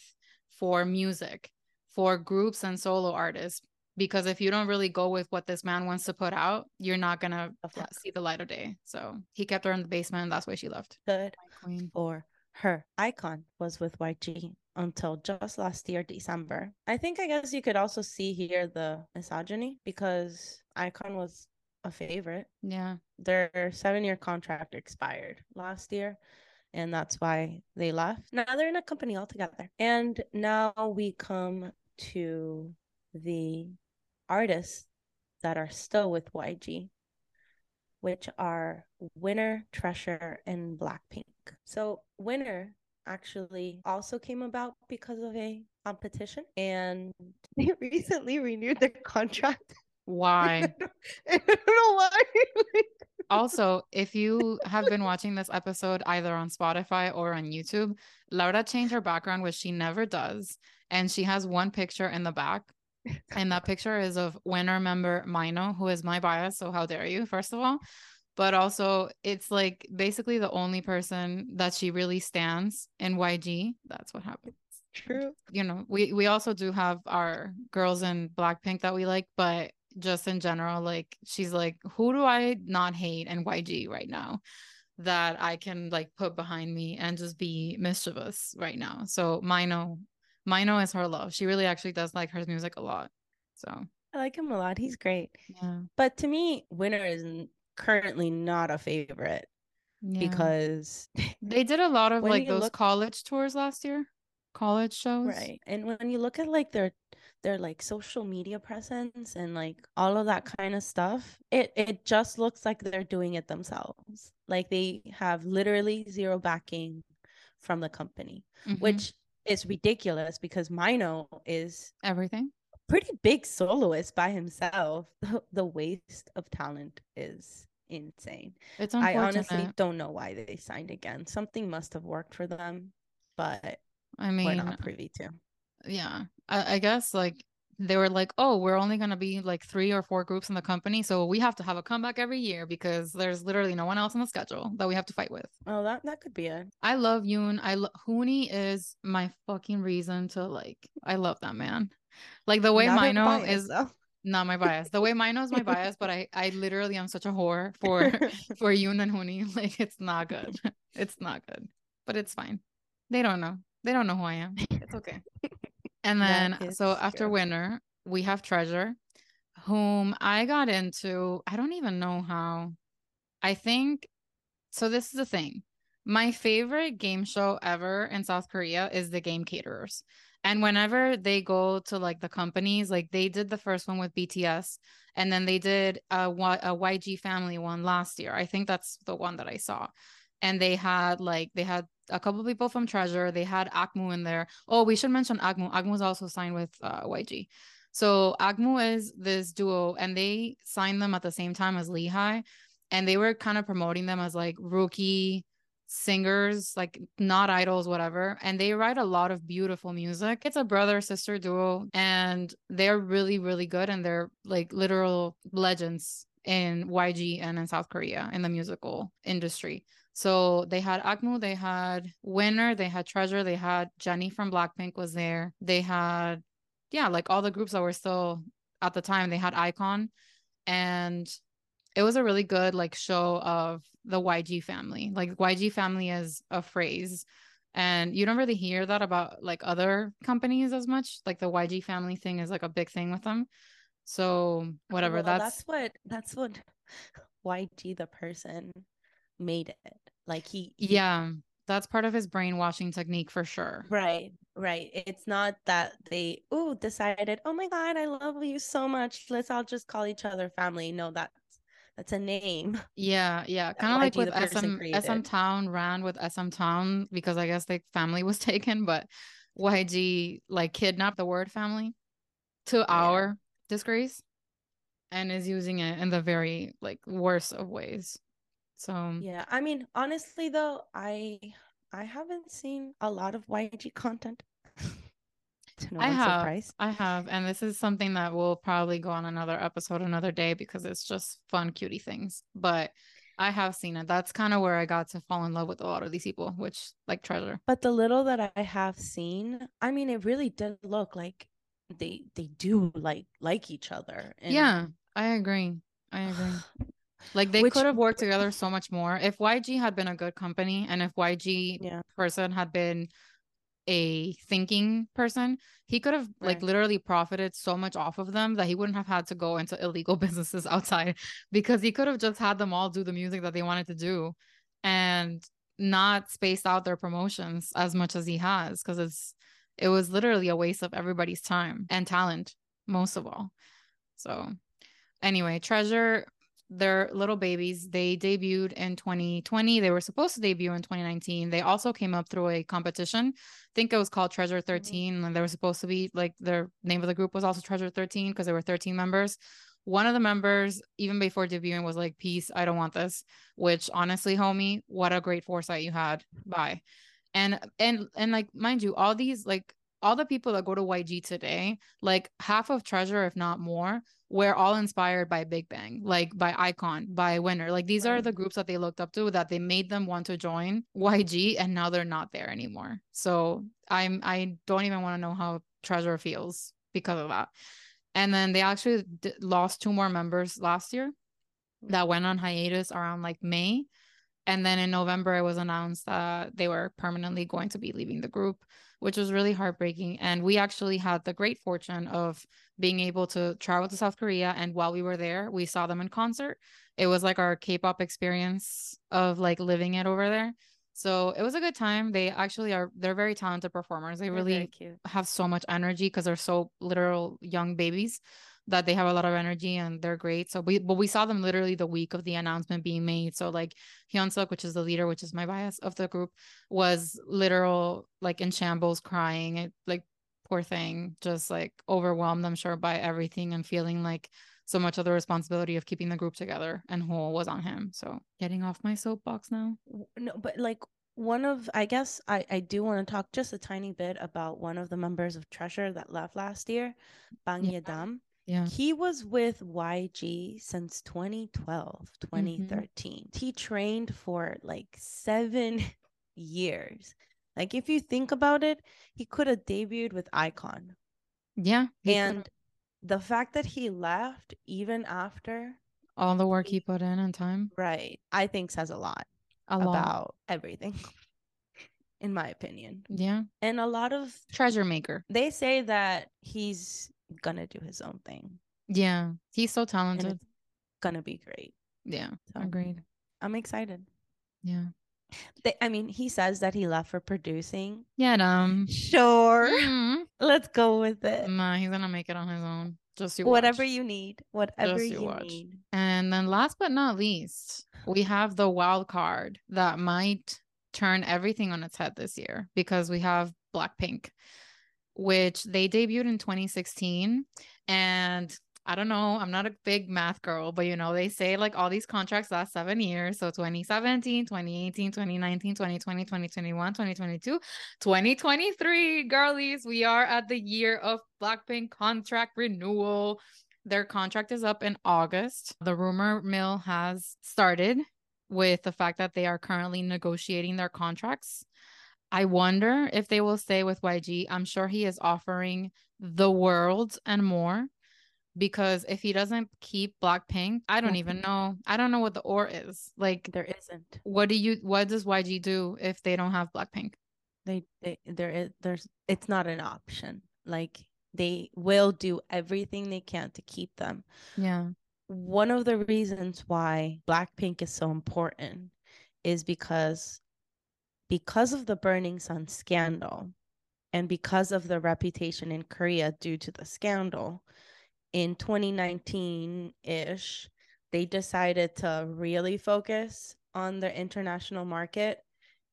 for music, for groups and solo artists because if you don't really go with what this man wants to put out, you're not gonna see the light of day. So he kept her in the basement, and that's why she left. Good for her. iKON was with YG until just last year, December. I think I guess you could also see here the misogyny because iKON was a favorite. Yeah. Their seven year contract expired last year. And that's why they left. Now they're in a company altogether. And now we come to the artists that are still with YG, which are Winner, Treasure, and Blackpink. So, winner actually also came about because of a competition and they recently renewed their contract. Why? I don't know why. also, if you have been watching this episode either on Spotify or on YouTube, Laura changed her background, which she never does. And she has one picture in the back. And that picture is of winner member Mino, who is my bias. So, how dare you, first of all? But also, it's like basically the only person that she really stands in YG. That's what happens. True. You know, we we also do have our girls in Blackpink that we like, but just in general, like she's like, who do I not hate in YG right now that I can like put behind me and just be mischievous right now? So Mino, Mino is her love. She really actually does like her music a lot. So I like him a lot. He's great. yeah, But to me, Winner is currently not a favorite yeah. because they did a lot of like those look- college tours last year, college shows. right. And when you look at like their their like social media presence and like all of that kind of stuff, it it just looks like they're doing it themselves. Like they have literally zero backing from the company, Mhm. which is ridiculous because Mino is everything. Pretty big soloist by himself. The, waste of talent is insane. It's I honestly don't know why they signed again. Something must have worked for them, but I mean, we're not privy to. yeah I, I guess like they were like oh we're only going to be like three or four groups in the company so we have to have a comeback every year because there's literally no one else on the schedule that we have to fight with Oh, that that could be it. i love yoon i lo- hooney is my fucking reason to like i love that man like the way Not mino bias, is though. not my bias the way mino is my bias but i i literally am such a whore for for yoon and hooney like it's not good it's not good but it's fine they don't know they don't know who i am it's okay and then so after true. winner, we have treasure, whom I got into. I don't even know how. I think so. This is the thing. My favorite game show ever in South Korea is the Game Caterers. And whenever they go to like the companies, like they did the first one with BTS, and then they did a, a YG family one last year. I think that's the one that I saw. And they had like they had a couple people from Treasure. They had Akmu in there. Oh, we should mention Akmu. Akmu is also signed with uh, YG. So Akmu is this duo, and they signed them at the same time as Lee Hi, and they were kind of promoting them as like rookie singers, like not idols, whatever. And they write a lot of beautiful music. It's a brother sister duo, and they're really, really good. And they're like literal legends in YG and in South Korea in the musical industry. So they had Akmu, they had Winner, they had Treasure, they had Jennie from Blackpink was there. They had, yeah, like all the groups that were still at the time. They had iKON, and it was a really good like show of the YG family. Like YG family is a phrase and you don't really hear that about like other companies as much. Like the YG family thing is like a big thing with them. So whatever Well, that's, that's what that's what YG the person made it. Like he, he- yeah, that's part of his brainwashing technique for sure. right, right. It's not that they oh decided, oh my god, I love you so much. Let's all just call each other family. No, that's that's a name. Yeah, yeah. Kind of like with SM SM. Town ran with SM Town because I guess their family was taken, but YG like kidnapped the word family to our disgrace and is using it in the very like worst of ways. So Yeah, I mean, honestly though, I I haven't seen a lot of YG content. No I have. surprise. I have, and this is something that will probably go on another episode another day because it's just fun, cutie things. But I have seen it. That's kind of where I got to fall in love with a lot of these people, which like treasure. But the little that I have seen, I mean, it really did look like they they do like like each other. And Yeah, I agree. I agree. Like they Which- could have worked together so much more if YG had been a good company and if YG Yeah. person had been a thinking person, he could have like literally profited so much off of them that he wouldn't have had to go into illegal businesses outside because he could have just had them all do the music that they wanted to do and not spaced out their promotions as much as he has because it's it was literally a waste of everybody's time and talent most of all. So anyway, Treasure they're little babies. They debuted in 2020. They were supposed to debut in 2019. They also came up through a competition. I think it was called Treasure 13. Mm-hmm. And they were supposed to be like their name of the group was also Treasure 13 because there were 13 members. One of the members, even before debuting, was like, Peace, I don't want this. Which honestly, homie, what a great foresight you had. Bye. And and and like mind you, all these like all the people that go to YG today, like half of Treasure, if not more, were all inspired by Big Bang, like by iKON, by Winner. Like these right. are the groups that they looked up to that they made them want to join YG, and now they're not there anymore. So I'm I don't even want to know how Treasure feels because of that. And then they actually d- lost two more members last year that went on hiatus around like May. And then in November, it was announced that they were permanently going to be leaving the group which was really heartbreaking. And we actually had the great fortune of being able to travel to South Korea. And while we were there, we saw them in concert. It was like our K pop experience of like living it over there. So it was a good time. They actually are, they're very talented performers. They really have so much energy because they're so literal young babies that they have a lot of energy and they're great. So we but we saw them literally the week of the announcement being made. So like Hyunsuk, which is the leader, which is my bias of the group, was literal like in shambles, crying. It like poor thing, just like overwhelmed, I'm sure, by everything and feeling like so much of the responsibility of keeping the group together and whole was on him. So getting off my soapbox now. No, but like one of I guess I I do want to talk just a tiny bit about one of the members of Treasure that left last year, Bang yeah. Yedam. Yeah. He was with YG since 2012, 2013. Mm-hmm. He trained for like seven years. Like, if you think about it, he could have debuted with iKON. Yeah. And could've. the fact that he left even after all the work he put in and time. Right. I think says a lot a about everything. in my opinion. Yeah. And a lot of treasure maker. They say that he's gonna do his own thing. Yeah, he's so talented. gonna be great. Yeah, so, agreed. I'm excited. Yeah. They, I mean, he says that he left for producing. Yeah, um, sure. Mm-hmm. Let's go with it. Nah, he's gonna make it on his own. Just you whatever you need, whatever Just you, you need. And then, last but not least, we have the wild card that might turn everything on its head this year because we have Blackpink which they debuted in 2016. And I don't know, I'm not a big math girl, but you know, they say like all these contracts last seven years. So 2017, 2018, 2019, 2020, 2021, 2022, 2023. Girlies, we are at the year of Blackpink contract renewal. Their contract is up in August. The rumor mill has started with the fact that they are currently negotiating their contracts I wonder if they will stay with YG. I'm sure he is offering the world and more because if he doesn't keep Blackpink, I don't even mm-hmm. know. I don't know what the or is. Like there isn't. What do you what does YG do if they don't have Blackpink? They they there is there's it's not an option. Like they will do everything they can to keep them. Yeah. One of the reasons why Blackpink is so important is because because of the Burning Sun scandal and because of the reputation in Korea due to the scandal, in 2019 ish, they decided to really focus on the international market.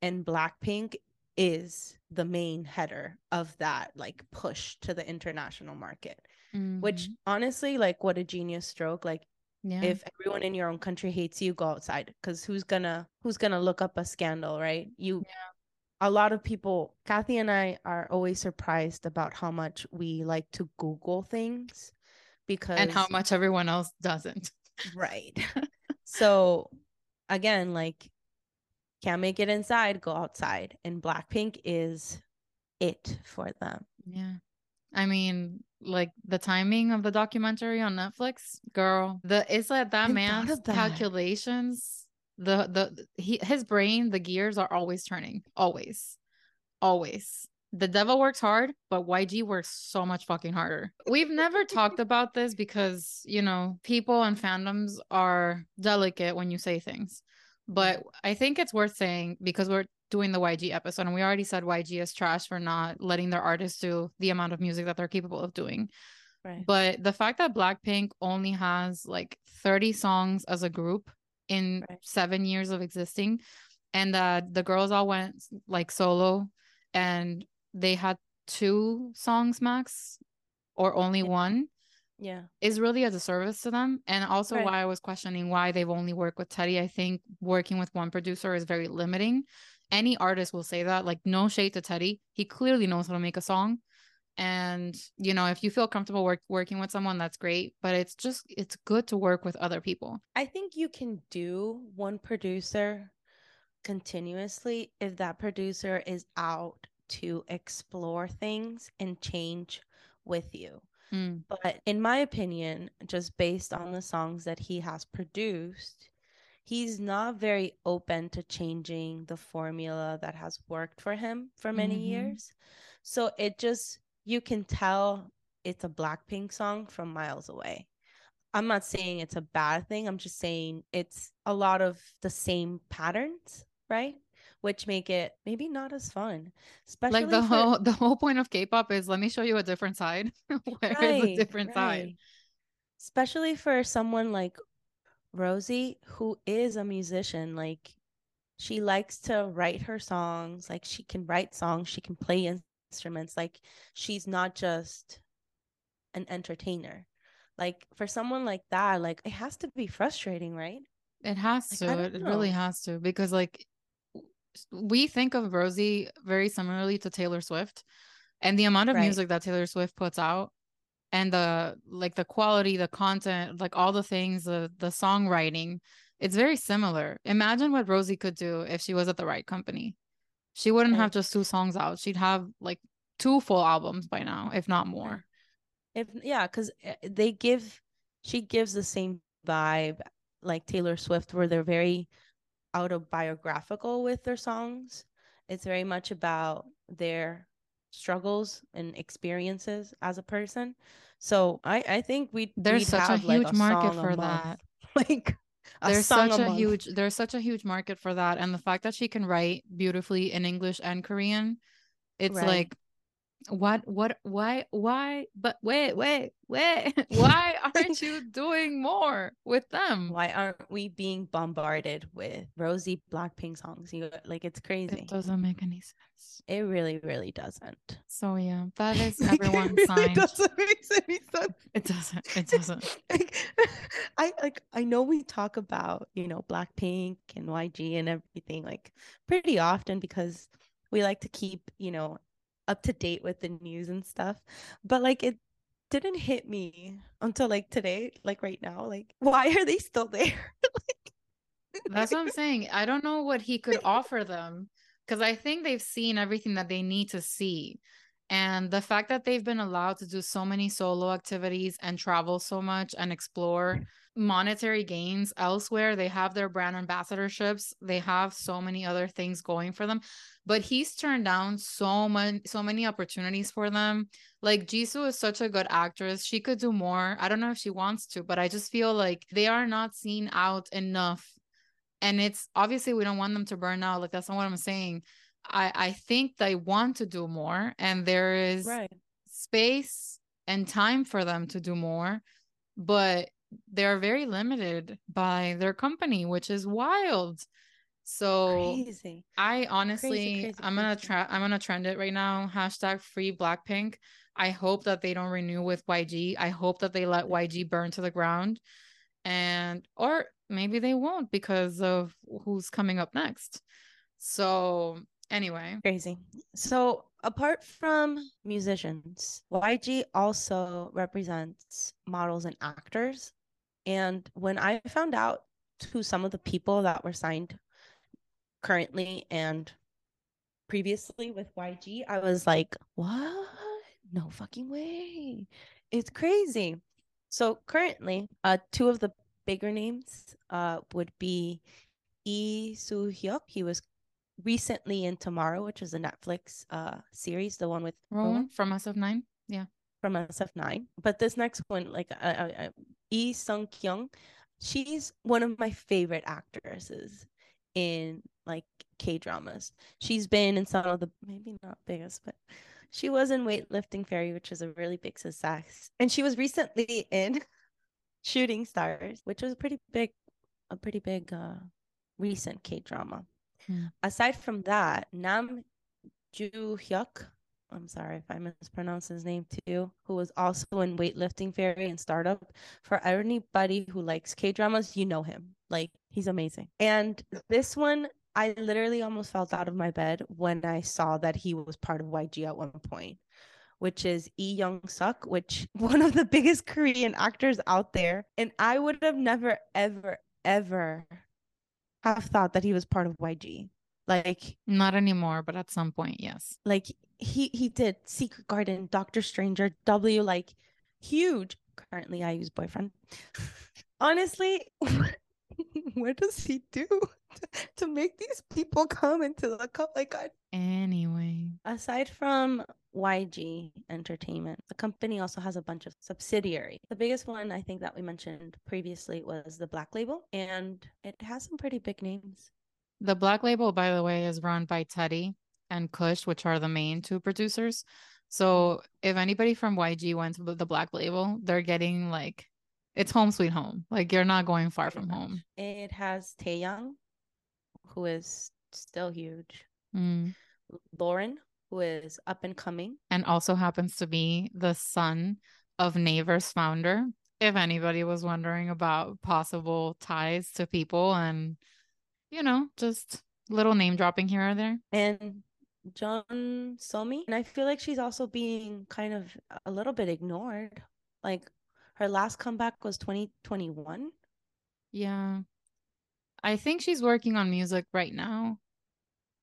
And Blackpink is the main header of that, like push to the international market. Mm-hmm. Which honestly, like, what a genius stroke. Like, yeah. If everyone in your own country hates you, go outside because who's gonna who's gonna look up a scandal, right? You yeah. a lot of people Kathy and I are always surprised about how much we like to Google things because and how much everyone else doesn't. Right. so again, like can't make it inside, go outside. And Blackpink is it for them. Yeah. I mean, like the timing of the documentary on Netflix, girl, the it's like that I man's that. calculations, the the he his brain, the gears are always turning, always, always. The devil works hard, but YG works so much fucking harder. We've never talked about this because you know people and fandoms are delicate when you say things, but I think it's worth saying because we're doing the YG episode, and we already said YG is trash for not letting their artists do the amount of music that they're capable of doing. Right. But the fact that Blackpink only has like 30 songs as a group in Right. seven years of existing, and that the girls all went like solo and they had two songs max or only Yeah. one Yeah. is really a disservice to them. And also Right. why I was questioning why they've only worked with Teddy. I think working with one producer is very limiting. Any artist will say that. Like, no shade to Teddy. He clearly knows how to make a song. And you know, if you feel comfortable work- working with someone, that's great. But it's just it's good to work with other people. I think you can do one producer continuously if that producer is out to explore things and change with you. Mm. But in my opinion, just based on the songs that he has produced, he's not very open to changing the formula that has worked for him for many Mhm. years. So it just, you can tell it's a Blackpink song from miles away. I'm not saying it's a bad thing. I'm just saying it's a lot of the same patterns, right? Which make it maybe not as fun. Especially Like the for- whole the whole point of K-pop is let me show you a different side. Where is a different side? Especially for someone like Rosie, who is a musician, like she likes to write her songs, like she can write songs, she can play instruments, like she's not just an entertainer. Like for someone like that, like it has to be frustrating, right? It has Like, to. It really has to because like we think of Rosie very similarly to Taylor Swift and the amount of Right. music that Taylor Swift puts out and the like the quality, the content, like all the things, the the songwriting, it's very similar. Imagine what Rosie could do if she was at the right company. She wouldn't have just two songs out. She'd have like two full albums by now, if not more. If yeah, because eh, they give she gives the same vibe like Taylor Swift, where they're very autobiographical with their songs. It's very much about their struggles and experiences as a person. So I I think we There's such a have, like, huge market for that. like there's such a, huge there's such a huge market for that and the fact that she can write beautifully in english and korean it's Right. like what what why why but wait wait wait why aren't you doing more with them Why aren't we being bombarded with Rosie Blackpink songs? You like it's crazy. it doesn't make any sense It really, really doesn't. so yeah that is it everyone's really sign doesn't make any sense. it doesn't it doesn't like I like I know we talk about, you know, Blackpink and YG and everything like pretty often because we like to keep, you know, up to date with the news and stuff. But like it didn't hit me until like today, like right now. Like, why are they still there? That's what I'm saying. I don't know what he could offer them because I think they've seen everything that they need to see. And the fact that they've been allowed to do so many solo activities and travel so much and explore monetary gains elsewhere, they have their brand ambassadorships, they have so many other things going for them. But he's turned down so many so many opportunities for them. Like Jisoo is such a good actress. She could do more. I don't know if she wants to, but I just feel like they are not seen out enough and it's obviously we don't want them to burn out like that's not what i'm saying i i think they want to do more and there is right. space and time for them to do more but they're very limited by their company which is wild. So Crazy. i honestly crazy, i'm gonna try i'm gonna trend it right now. Hashtag free blackpink. I hope that they don't renew with yg i hope that they let yg burn to the ground and or maybe they won't because of who's coming up next. So anyway. Crazy. So, apart from musicians, YG also represents models and actors. And when I found out who some of the people that were signed currently and previously with YG, I was like, what? No fucking way. It's crazy. So, currently, uh, two of the bigger names uh, would be Lee Soo Hyuk. He was recently in Tomorrow, which is a Netflix uh series, the one with Rowoon from SF9 Yeah. from SF9. But this next one, like uh, uh, Lee Sung Kyung, she's one of my favorite actresses in like K dramas. She's been in some of the maybe not biggest, but she was in Weightlifting Fairy, which is a really big success. And she was recently in Shooting Stars, which was a pretty big, a pretty big uh recent K drama. Hmm. Aside from that, Nam Joo Hyuk, I'm sorry if I mispronounce his name too, who was also in Weightlifting Fairy and Startup. For anybody who likes K dramas, you know him. Like he's amazing. And this one, I literally almost felt out of my bed when I saw that he was part of YG at one point, which is Lee Jong Suk, which one of the biggest Korean actors out there. And I would have never, ever, ever have thought that he was part of YG. Like Not anymore, but at some point, yes. like he he did Secret Garden, Doctor Stranger, W like huge. Currently IU's boyfriend. Honestly, what does he do to make these people come into the cup? Like I Anyway. Aside from YG Entertainment, the company also has a bunch of subsidiary. The biggest one I think that we mentioned previously was the Black Label, and it has some pretty big names. The Black Label, by the way, is run by Teddy and Kush, which are the main two producers. So if anybody from YG went to the Black Label, they're getting like it's home sweet home. Like you're not going far from home. It has Taeyang, who is still huge. Mm. Lauren, who is up and coming. And also happens to be the son of Naver's founder. If anybody was wondering about possible ties to people and, you know, just little name dropping here or there. and Jeon Somi. And I feel like she's also being kind of a little bit ignored. Like her last comeback was 2021. Yeah. I think she's working on music right now,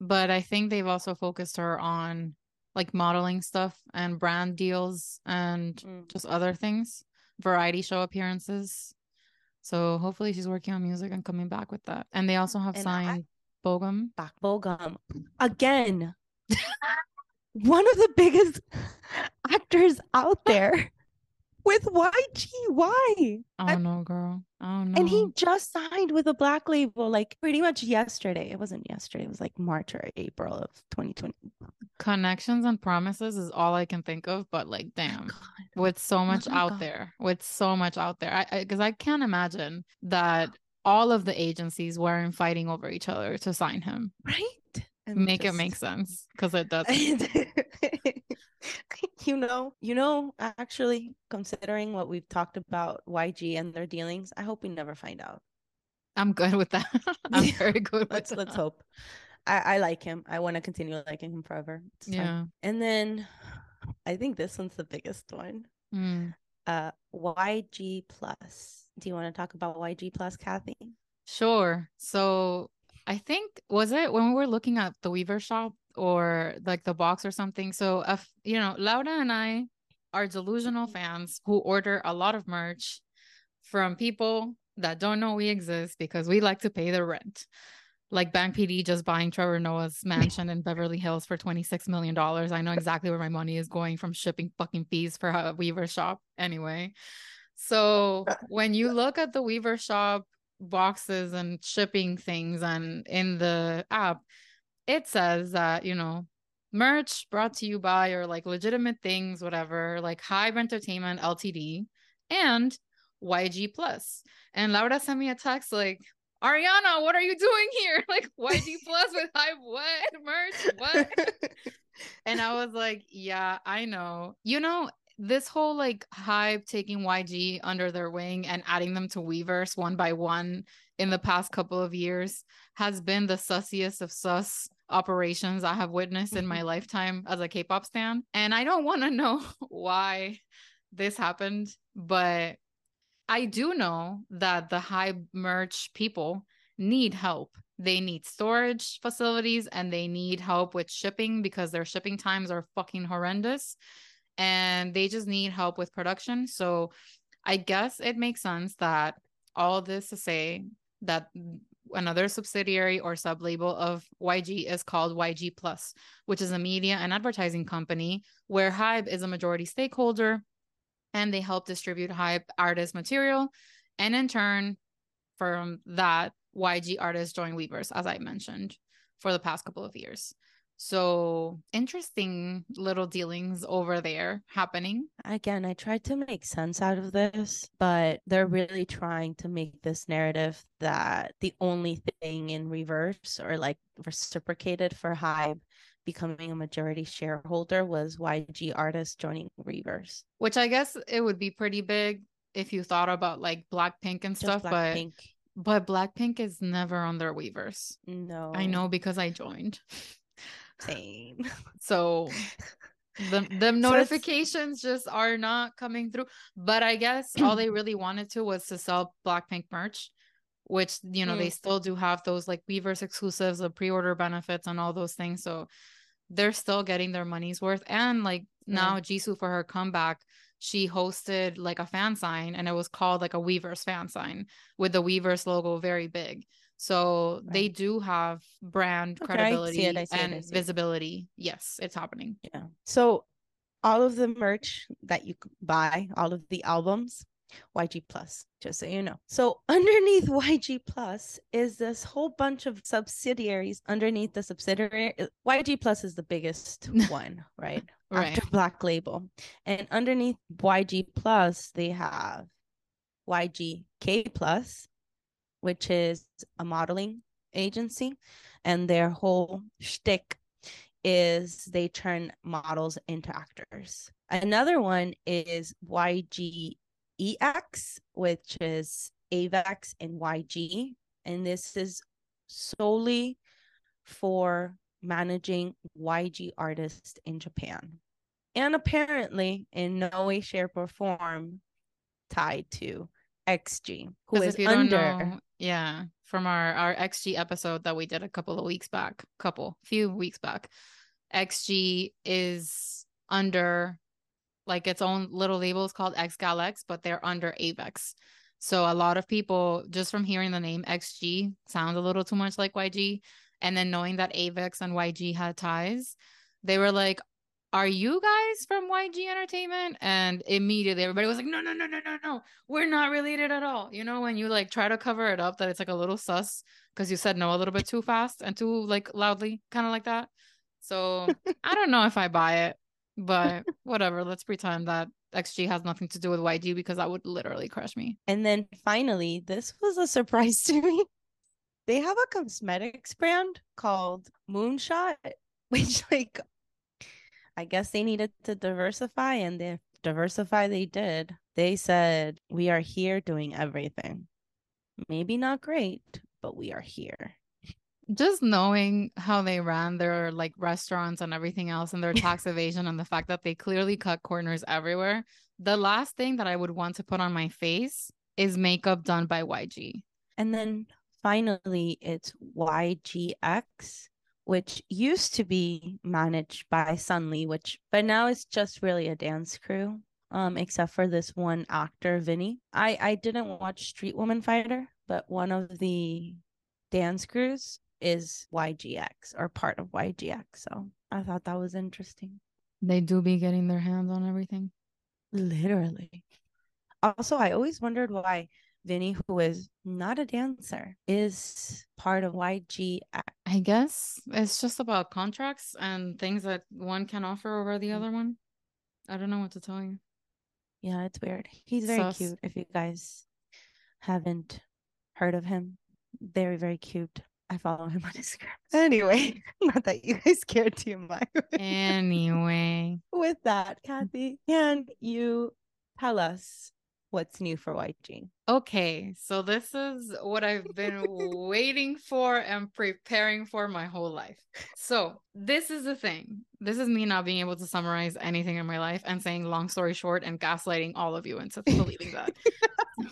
but I think they've also focused her on like modeling stuff and brand deals and Mm. just other things, variety show appearances. So hopefully she's working on music and coming back with that. And they also have And I- signed Bogum. Park Bogum again. One of the biggest actors out there with YG. Why? Oh I- no, girl. Oh no. And he just signed with a black label like pretty much yesterday. It wasn't yesterday, it was like March or April of 2020. Connections and promises is all I can think of, but like damn. God. with so oh much my out God. there with so much out there i because I, can't imagine that all of the agencies weren't fighting over each other to sign him Right? Make it make sense because it does you know, you know, actually considering what we've talked about YG and their dealings, I hope we never find out. i'm good with that i'm very good with Let's let's hope. I, I like him. I want to continue liking him forever. It's yeah And then I think this one's the biggest one. Mm. Uh YG Plus. Do you want to talk about YG Plus, Kathy? sure so i think was it when we were looking at the Weverse shop or like the box or something so if you know laura and i are delusional mm-hmm. fans who order a lot of merch from people that don't know we exist because we like to pay the rent. Like Bang PD just buying Trevor Noah's mansion in Beverly Hills for $26 million. I know exactly where my money is going from shipping fucking fees for a Weverse shop anyway. So uh, when you look at the Weverse shop boxes and shipping things and in the app, it says that, you know, merch brought to you by or like legitimate things, whatever, like Hybe Entertainment Ltd and YG Plus. And Laura sent me a text like, Ariana, what are you doing here? Like YG Plus with Hybe what? Merch? What? And I was like, yeah, I know. You know, this whole like Hybe taking YG under their wing and adding them to Weverse one by one in the past couple of years has been the sussiest of sus operations I have witnessed in my mm-hmm. lifetime as a K-pop stan. And I don't want to know why this happened, but I do know that the Hybe merch people need help. They need storage facilities and they need help with shipping because their shipping times are fucking horrendous and they just need help with production. So I guess it makes sense that all this to say that another subsidiary or sub label of YG is called YG Plus, which is a media and advertising company where Hybe is a majority stakeholder and they help distribute Hybe artist material. And in turn, from that, YG artists join Weverse, as I mentioned, for the past couple of years. So interesting little dealings over there happening. Again, I tried to make sense out of this, but they're really trying to make this narrative that the only thing in reverse or like reciprocated for Hybe becoming a majority shareholder was YG Artists joining Weverse. Which I guess it would be pretty big if you thought about like Blackpink and stuff, Blackpink. but but Blackpink is never on their Weverse. No. I know because I joined. Same. So the the notifications so just are not coming through. But I guess all they really wanted to was to sell Blackpink merch, which you know mm. they still do have those like Weverse exclusives, the pre-order benefits, and all those things. So they're still getting their money's worth. And like now Jisoo for her comeback, she hosted like a fan sign and it was called like a Weverse fan sign with the Weverse logo very big. So right. they do have brand okay, credibility it, and it, visibility. Yes, it's happening. Yeah. So all of the merch that you buy, all of the albums, YG Plus, just so you know. So underneath YG Plus is this whole bunch of subsidiaries underneath the subsidiary. YG Plus is the biggest one, right? right. After Black Label. And underneath YG Plus, they have YG K Plus, which is a modeling agency, and their whole shtick is they turn models into actors. Another one is YGEX, which is Avex and YG, and this is solely for managing YG artists in Japan. And apparently, in no way, shape, or form tied to XG, who is under. Know, yeah, from our our XG episode that we did a couple of weeks back, couple few weeks back, XG is under like its own little labels called X X, but they're under Avex. So a lot of people just from hearing the name XG sounds a little too much like YG, and then knowing that Avex and YG had ties, they were like, are you guys from YG Entertainment? And immediately everybody was like, no, no, no, no, no, no. We're not related at all. You know, when you like try to cover it up that it's like a little sus because you said no a little bit too fast and too like loudly, kind of like that. So I don't know if I buy it, but whatever. Let's pretend that XG has nothing to do with YG because that would literally crush me. And then finally, this was a surprise to me. They have a cosmetics brand called Moonshot, which like I guess they needed to diversify and they diversify they did. They said, We are here doing everything. Maybe not great, but we are here. Just knowing how they ran their like restaurants and everything else and their tax evasion and the fact that they clearly cut corners everywhere. The last thing that I would want to put on my face is makeup done by YG. And then finally, it's YGX which used to be managed by Seungri, which but now it's just really a dance crew. Um, except for this one actor, Vinny. I I didn't watch Street Woman Fighter, but one of the dance crews is YGX or part of YGX. So I thought that was interesting. They do be getting their hands on everything. Literally. Also, I always wondered why Vinny, who is not a dancer, is part of YG. I guess it's just about contracts and things that one can offer over the mm. other one. I don't know what to tell you. Yeah, it's weird. He's very Sus. cute. If you guys haven't heard of him, very, very cute. I follow him on Instagram. Anyway, not that you guys care too much. anyway, with that, Kathy, can you tell us what's new for YG? Okay, so this is what I've been waiting for and preparing for my whole life. So, this is the thing. This is me not being able to summarize anything in my life and saying long story short and gaslighting all of you into believing that.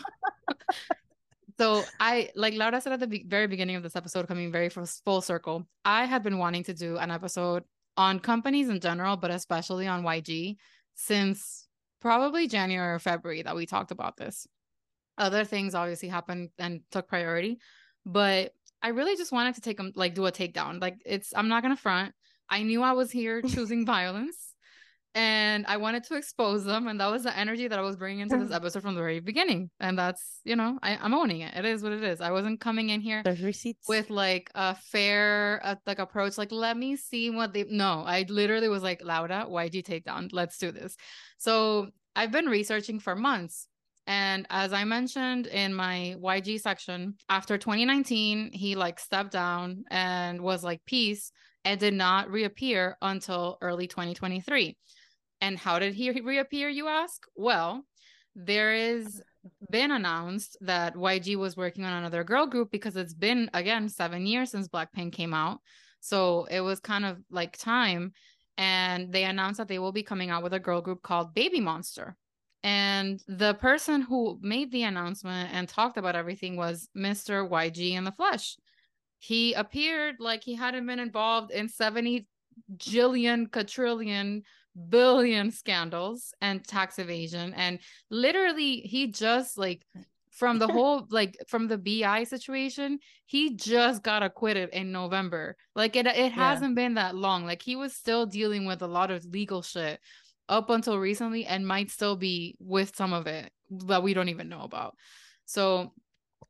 so, I, like Laura said at the be- very beginning of this episode, coming very full circle, I had been wanting to do an episode on companies in general, but especially on YG since probably January or February that we talked about this. Other things obviously happened and took priority, but I really just wanted to take them like do a takedown. Like it's I'm not gonna front. I knew I was here choosing violence and I wanted to expose them. And that was the energy that I was bringing into this episode from the very beginning. And that's, you know, I, am owning it. It is what it is. I wasn't coming in here receipts with like a fair uh, like approach. Like, let me see what they. No, I literally was like, Laura, YG takedown. Let's do this. So I've been researching for months. And as I mentioned in my YG section, after 2019, he like stepped down and was like peace and did not reappear until early 2023. And how did he reappear, you ask? Well, there is been announced that YG was working on another girl group because it's been again 7 years since Blackpink came out. So it was kind of like time and they announced that they will be coming out with a girl group called Baby Monster. And the person who made the announcement and talked about everything was Mr. YG in the flesh. He appeared like he hadn't been involved in 70 jillion, quadrillion billion scandals and tax evasion and literally he just like from the whole like from the BI situation, he just got acquitted in November. Like it it hasn't been that long. Like he was still dealing with a lot of legal shit up until recently and might still be with some of it that we don't even know about. So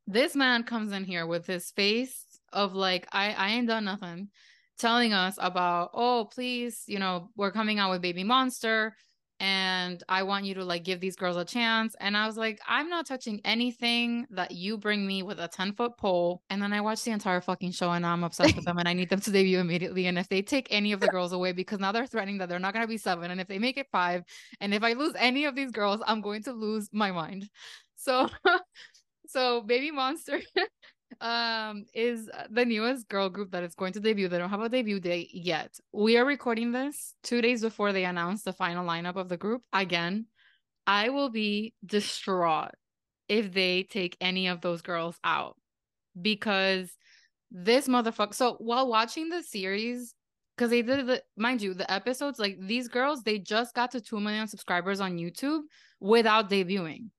this man comes in here with his face of like I I ain't done nothing telling us about, oh, please, you know, we're coming out with Baby Monster and I want you to like give these girls a chance. And I was like, I'm not touching anything that you bring me with a 10 foot pole. And then I watched the entire fucking show and I'm obsessed with them and I need them to debut immediately. And if they take any of the girls away, because now they're threatening that they're not going to be seven. And if they make it five, and if I lose any of these girls, I'm going to lose my mind. So, so Baby Monster um is the newest girl group that is going to debut. They don't have a debut date yet. We are recording this 2 days before they announce the final lineup of the group. Again, I will be distraught if they take any of those girls out because this motherfucker so while watching the series because they did the mind you the episodes like these girls they just got to 2 million subscribers on youtube without debuting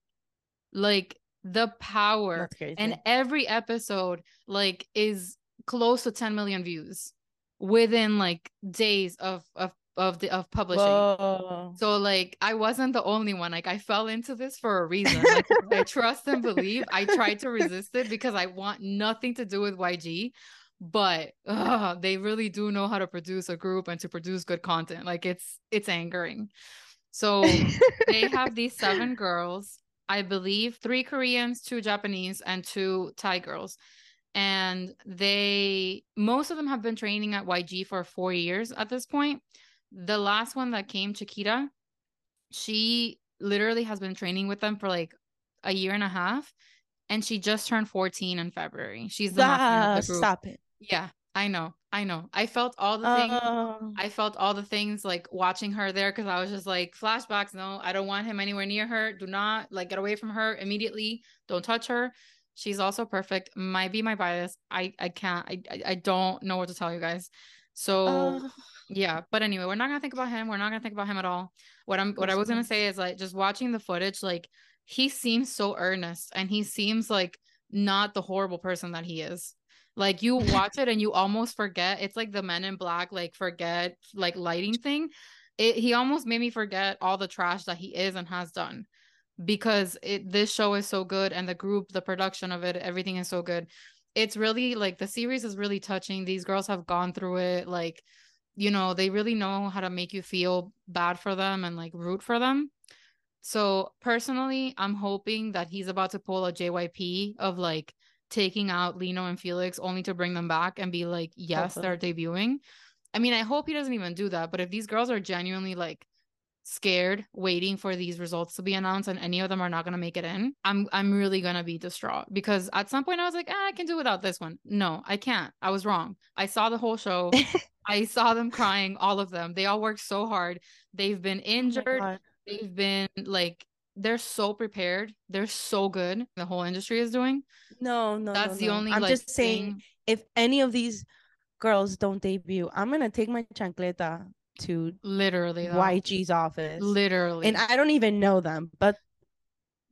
like the power and every episode like is close to 10 million views within like days of of of the of publishing. Whoa. so like i wasn't the only one. Like i fell into this for a reason. Like, i trust and believe i tried to resist it because i want nothing to do with yg but uh, they really do know how to produce a group and to produce good content. Like it's it's angering. So they have these seven girls I believe, three Koreans, two Japanese, and two Thai girls. And they, most of them have been training at YG for four years at this point. The last one that came, Chiquita, she literally has been training with them for like a year and a half. And she just turned 14 in February. She's the, ah, the Stop it. Yeah, I know. I know. I felt all the things. Uh, I felt all the things like watching her there because I was just like flashbacks. No, I don't want him anywhere near her. Do not like get away from her immediately. Don't touch her. She's also perfect. Might be my bias. I I can't. I I, I don't know what to tell you guys. So uh, yeah. But anyway, we're not gonna think about him. We're not gonna think about him at all. What I'm what I was gonna say is like just watching the footage. Like he seems so earnest and he seems like not the horrible person that he is like you watch it and you almost forget. It's like the Men in Black like forget like lighting thing. It he almost made me forget all the trash that he is and has done because it this show is so good and the group, the production of it, everything is so good. It's really like the series is really touching. These girls have gone through it like you know, they really know how to make you feel bad for them and like root for them. So personally, I'm hoping that he's about to pull a JYP of like taking out Lee Know and Felix only to bring them back and be like, yes, they're debuting. I mean, I hope he doesn't even do that. But if these girls are genuinely like scared, waiting for these results to be announced, and any of them are not gonna make it in, I'm I'm really gonna be distraught because at some point I was like, ah, I can do without this one. No, I can't. I was wrong. I saw the whole show. I saw them crying, all of them. They all worked so hard. They've been oh injured. Oh They've been like they're so prepared. They're so good. The whole industry is doing. No, no, that's no, the no. only. I'm like, just saying, thing... if any of these girls don't debut, I'm gonna take my chancleta to literally though. YG's office. Literally, and I don't even know them, but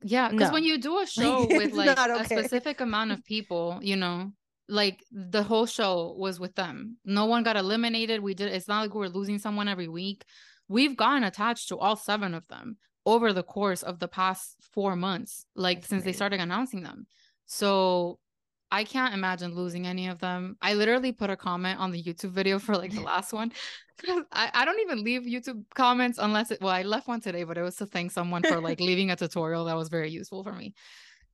yeah, because no. when you do a show with like okay. a specific amount of people, you know, like the whole show was with them. No one got eliminated. We did. It's not like we we're losing someone every week we've gotten attached to all seven of them over the course of the past four months, like That's since they started announcing them. So I can't imagine losing any of them. I literally put a comment on the YouTube video for like the last one. I, I don't even leave YouTube comments unless it well, I left one today, but it was to thank someone for like leaving a tutorial that was very useful for me.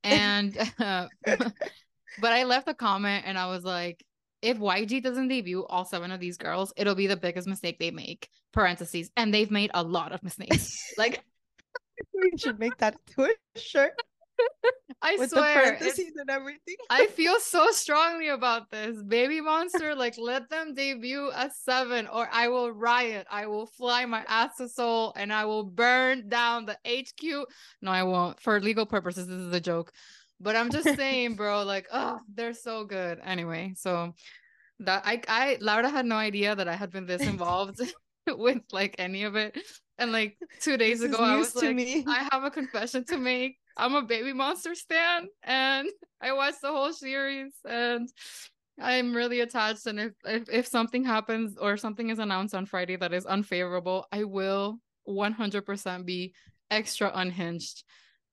And uh, but I left a comment and I was like, if YG doesn't debut all seven of these girls, it'll be the biggest mistake they make. Parentheses. And they've made a lot of mistakes. like we should make that to a shirt I with swear. and everything. I feel so strongly about this. Baby Monster, like let them debut a seven or I will riot. I will fly my ass to Seoul and I will burn down the HQ. No, I won't. For legal purposes, this is a joke. But I'm just saying, bro, like, oh, they're so good. Anyway, so that I I Laura had no idea that I had been this involved with like any of it. And like two days This ago, I was like, me. I have a confession to make. I'm a baby monster stan and I watched the whole series and I'm really attached. And if, if if something happens or something is announced on Friday that is unfavorable, I will 100% be extra unhinged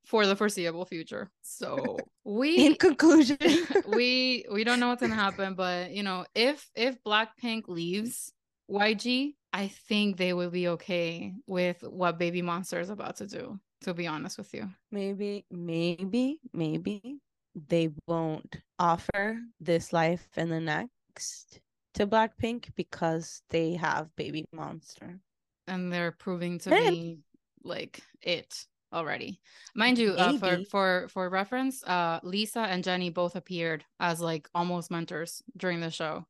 for the foreseeable future. So we In conclusion, we we don't know what's gonna happen, but you know, if if Blackpink leaves YG, I think they will be okay with what Baby Monster is about to do. To be honest with you, maybe, maybe, maybe they won't offer this life and the next to Blackpink because they have Baby Monster. and they're proving to be like it already. Mind you, uh, for for for reference, uh, Lisa and Jennie both appeared as like almost mentors during the show.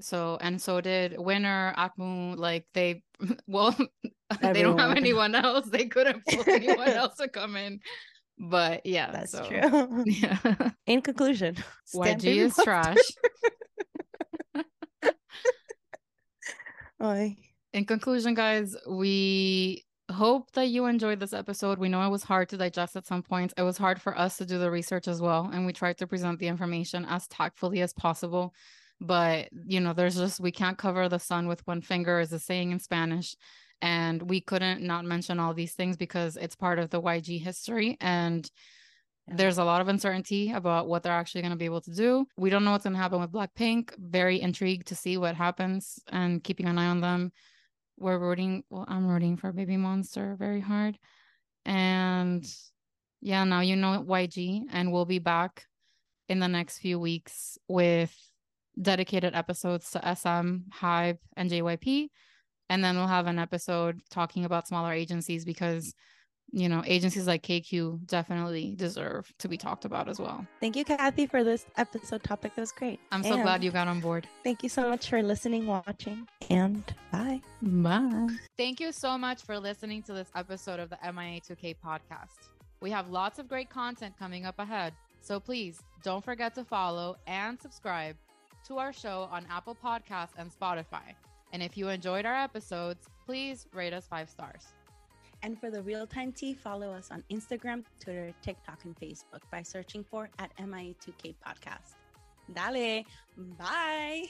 So and so did Winner, Akmu. Like they, well, they don't have anyone else. They couldn't pull anyone else to come in. But yeah, That's so, true. Yeah, In conclusion, YG is trash. Oy. In conclusion, guys, we hope that you enjoyed this episode. We know it was hard to digest at some points. It was hard for us to do the research as well, and we tried to present the information as tactfully as possible. But you know, there's just we can't cover the sun with one finger, is a saying in Spanish. And we couldn't not mention all these things because it's part of the YG history. And there's a lot of uncertainty about what they're actually going to be able to do. We don't know what's going to happen with Blackpink. Very intrigued to see what happens and keeping an eye on them. We're rooting, well, I'm rooting for Baby Monster very hard. And yeah, now you know YG, and we'll be back in the next few weeks with dedicated episodes to SM, Hybe, and JYP. And then we'll have an episode talking about smaller agencies because, you know, agencies like KQ definitely deserve to be talked about as well. Thank you, Kathy, for this episode topic. It was great. I'm so And glad you got on board. Thank you so much for listening, watching, and bye. Bye. Thank you so much for listening to this episode of the MIA2K podcast. We have lots of great content coming up ahead. So please don't forget to follow and subscribe to our show on Apple Podcasts and Spotify. And if you enjoyed our episodes, please rate us five stars. And for the real time tea, follow us on Instagram, Twitter, TikTok, and Facebook by searching for at MIA2K Podcast. Dale. Bye.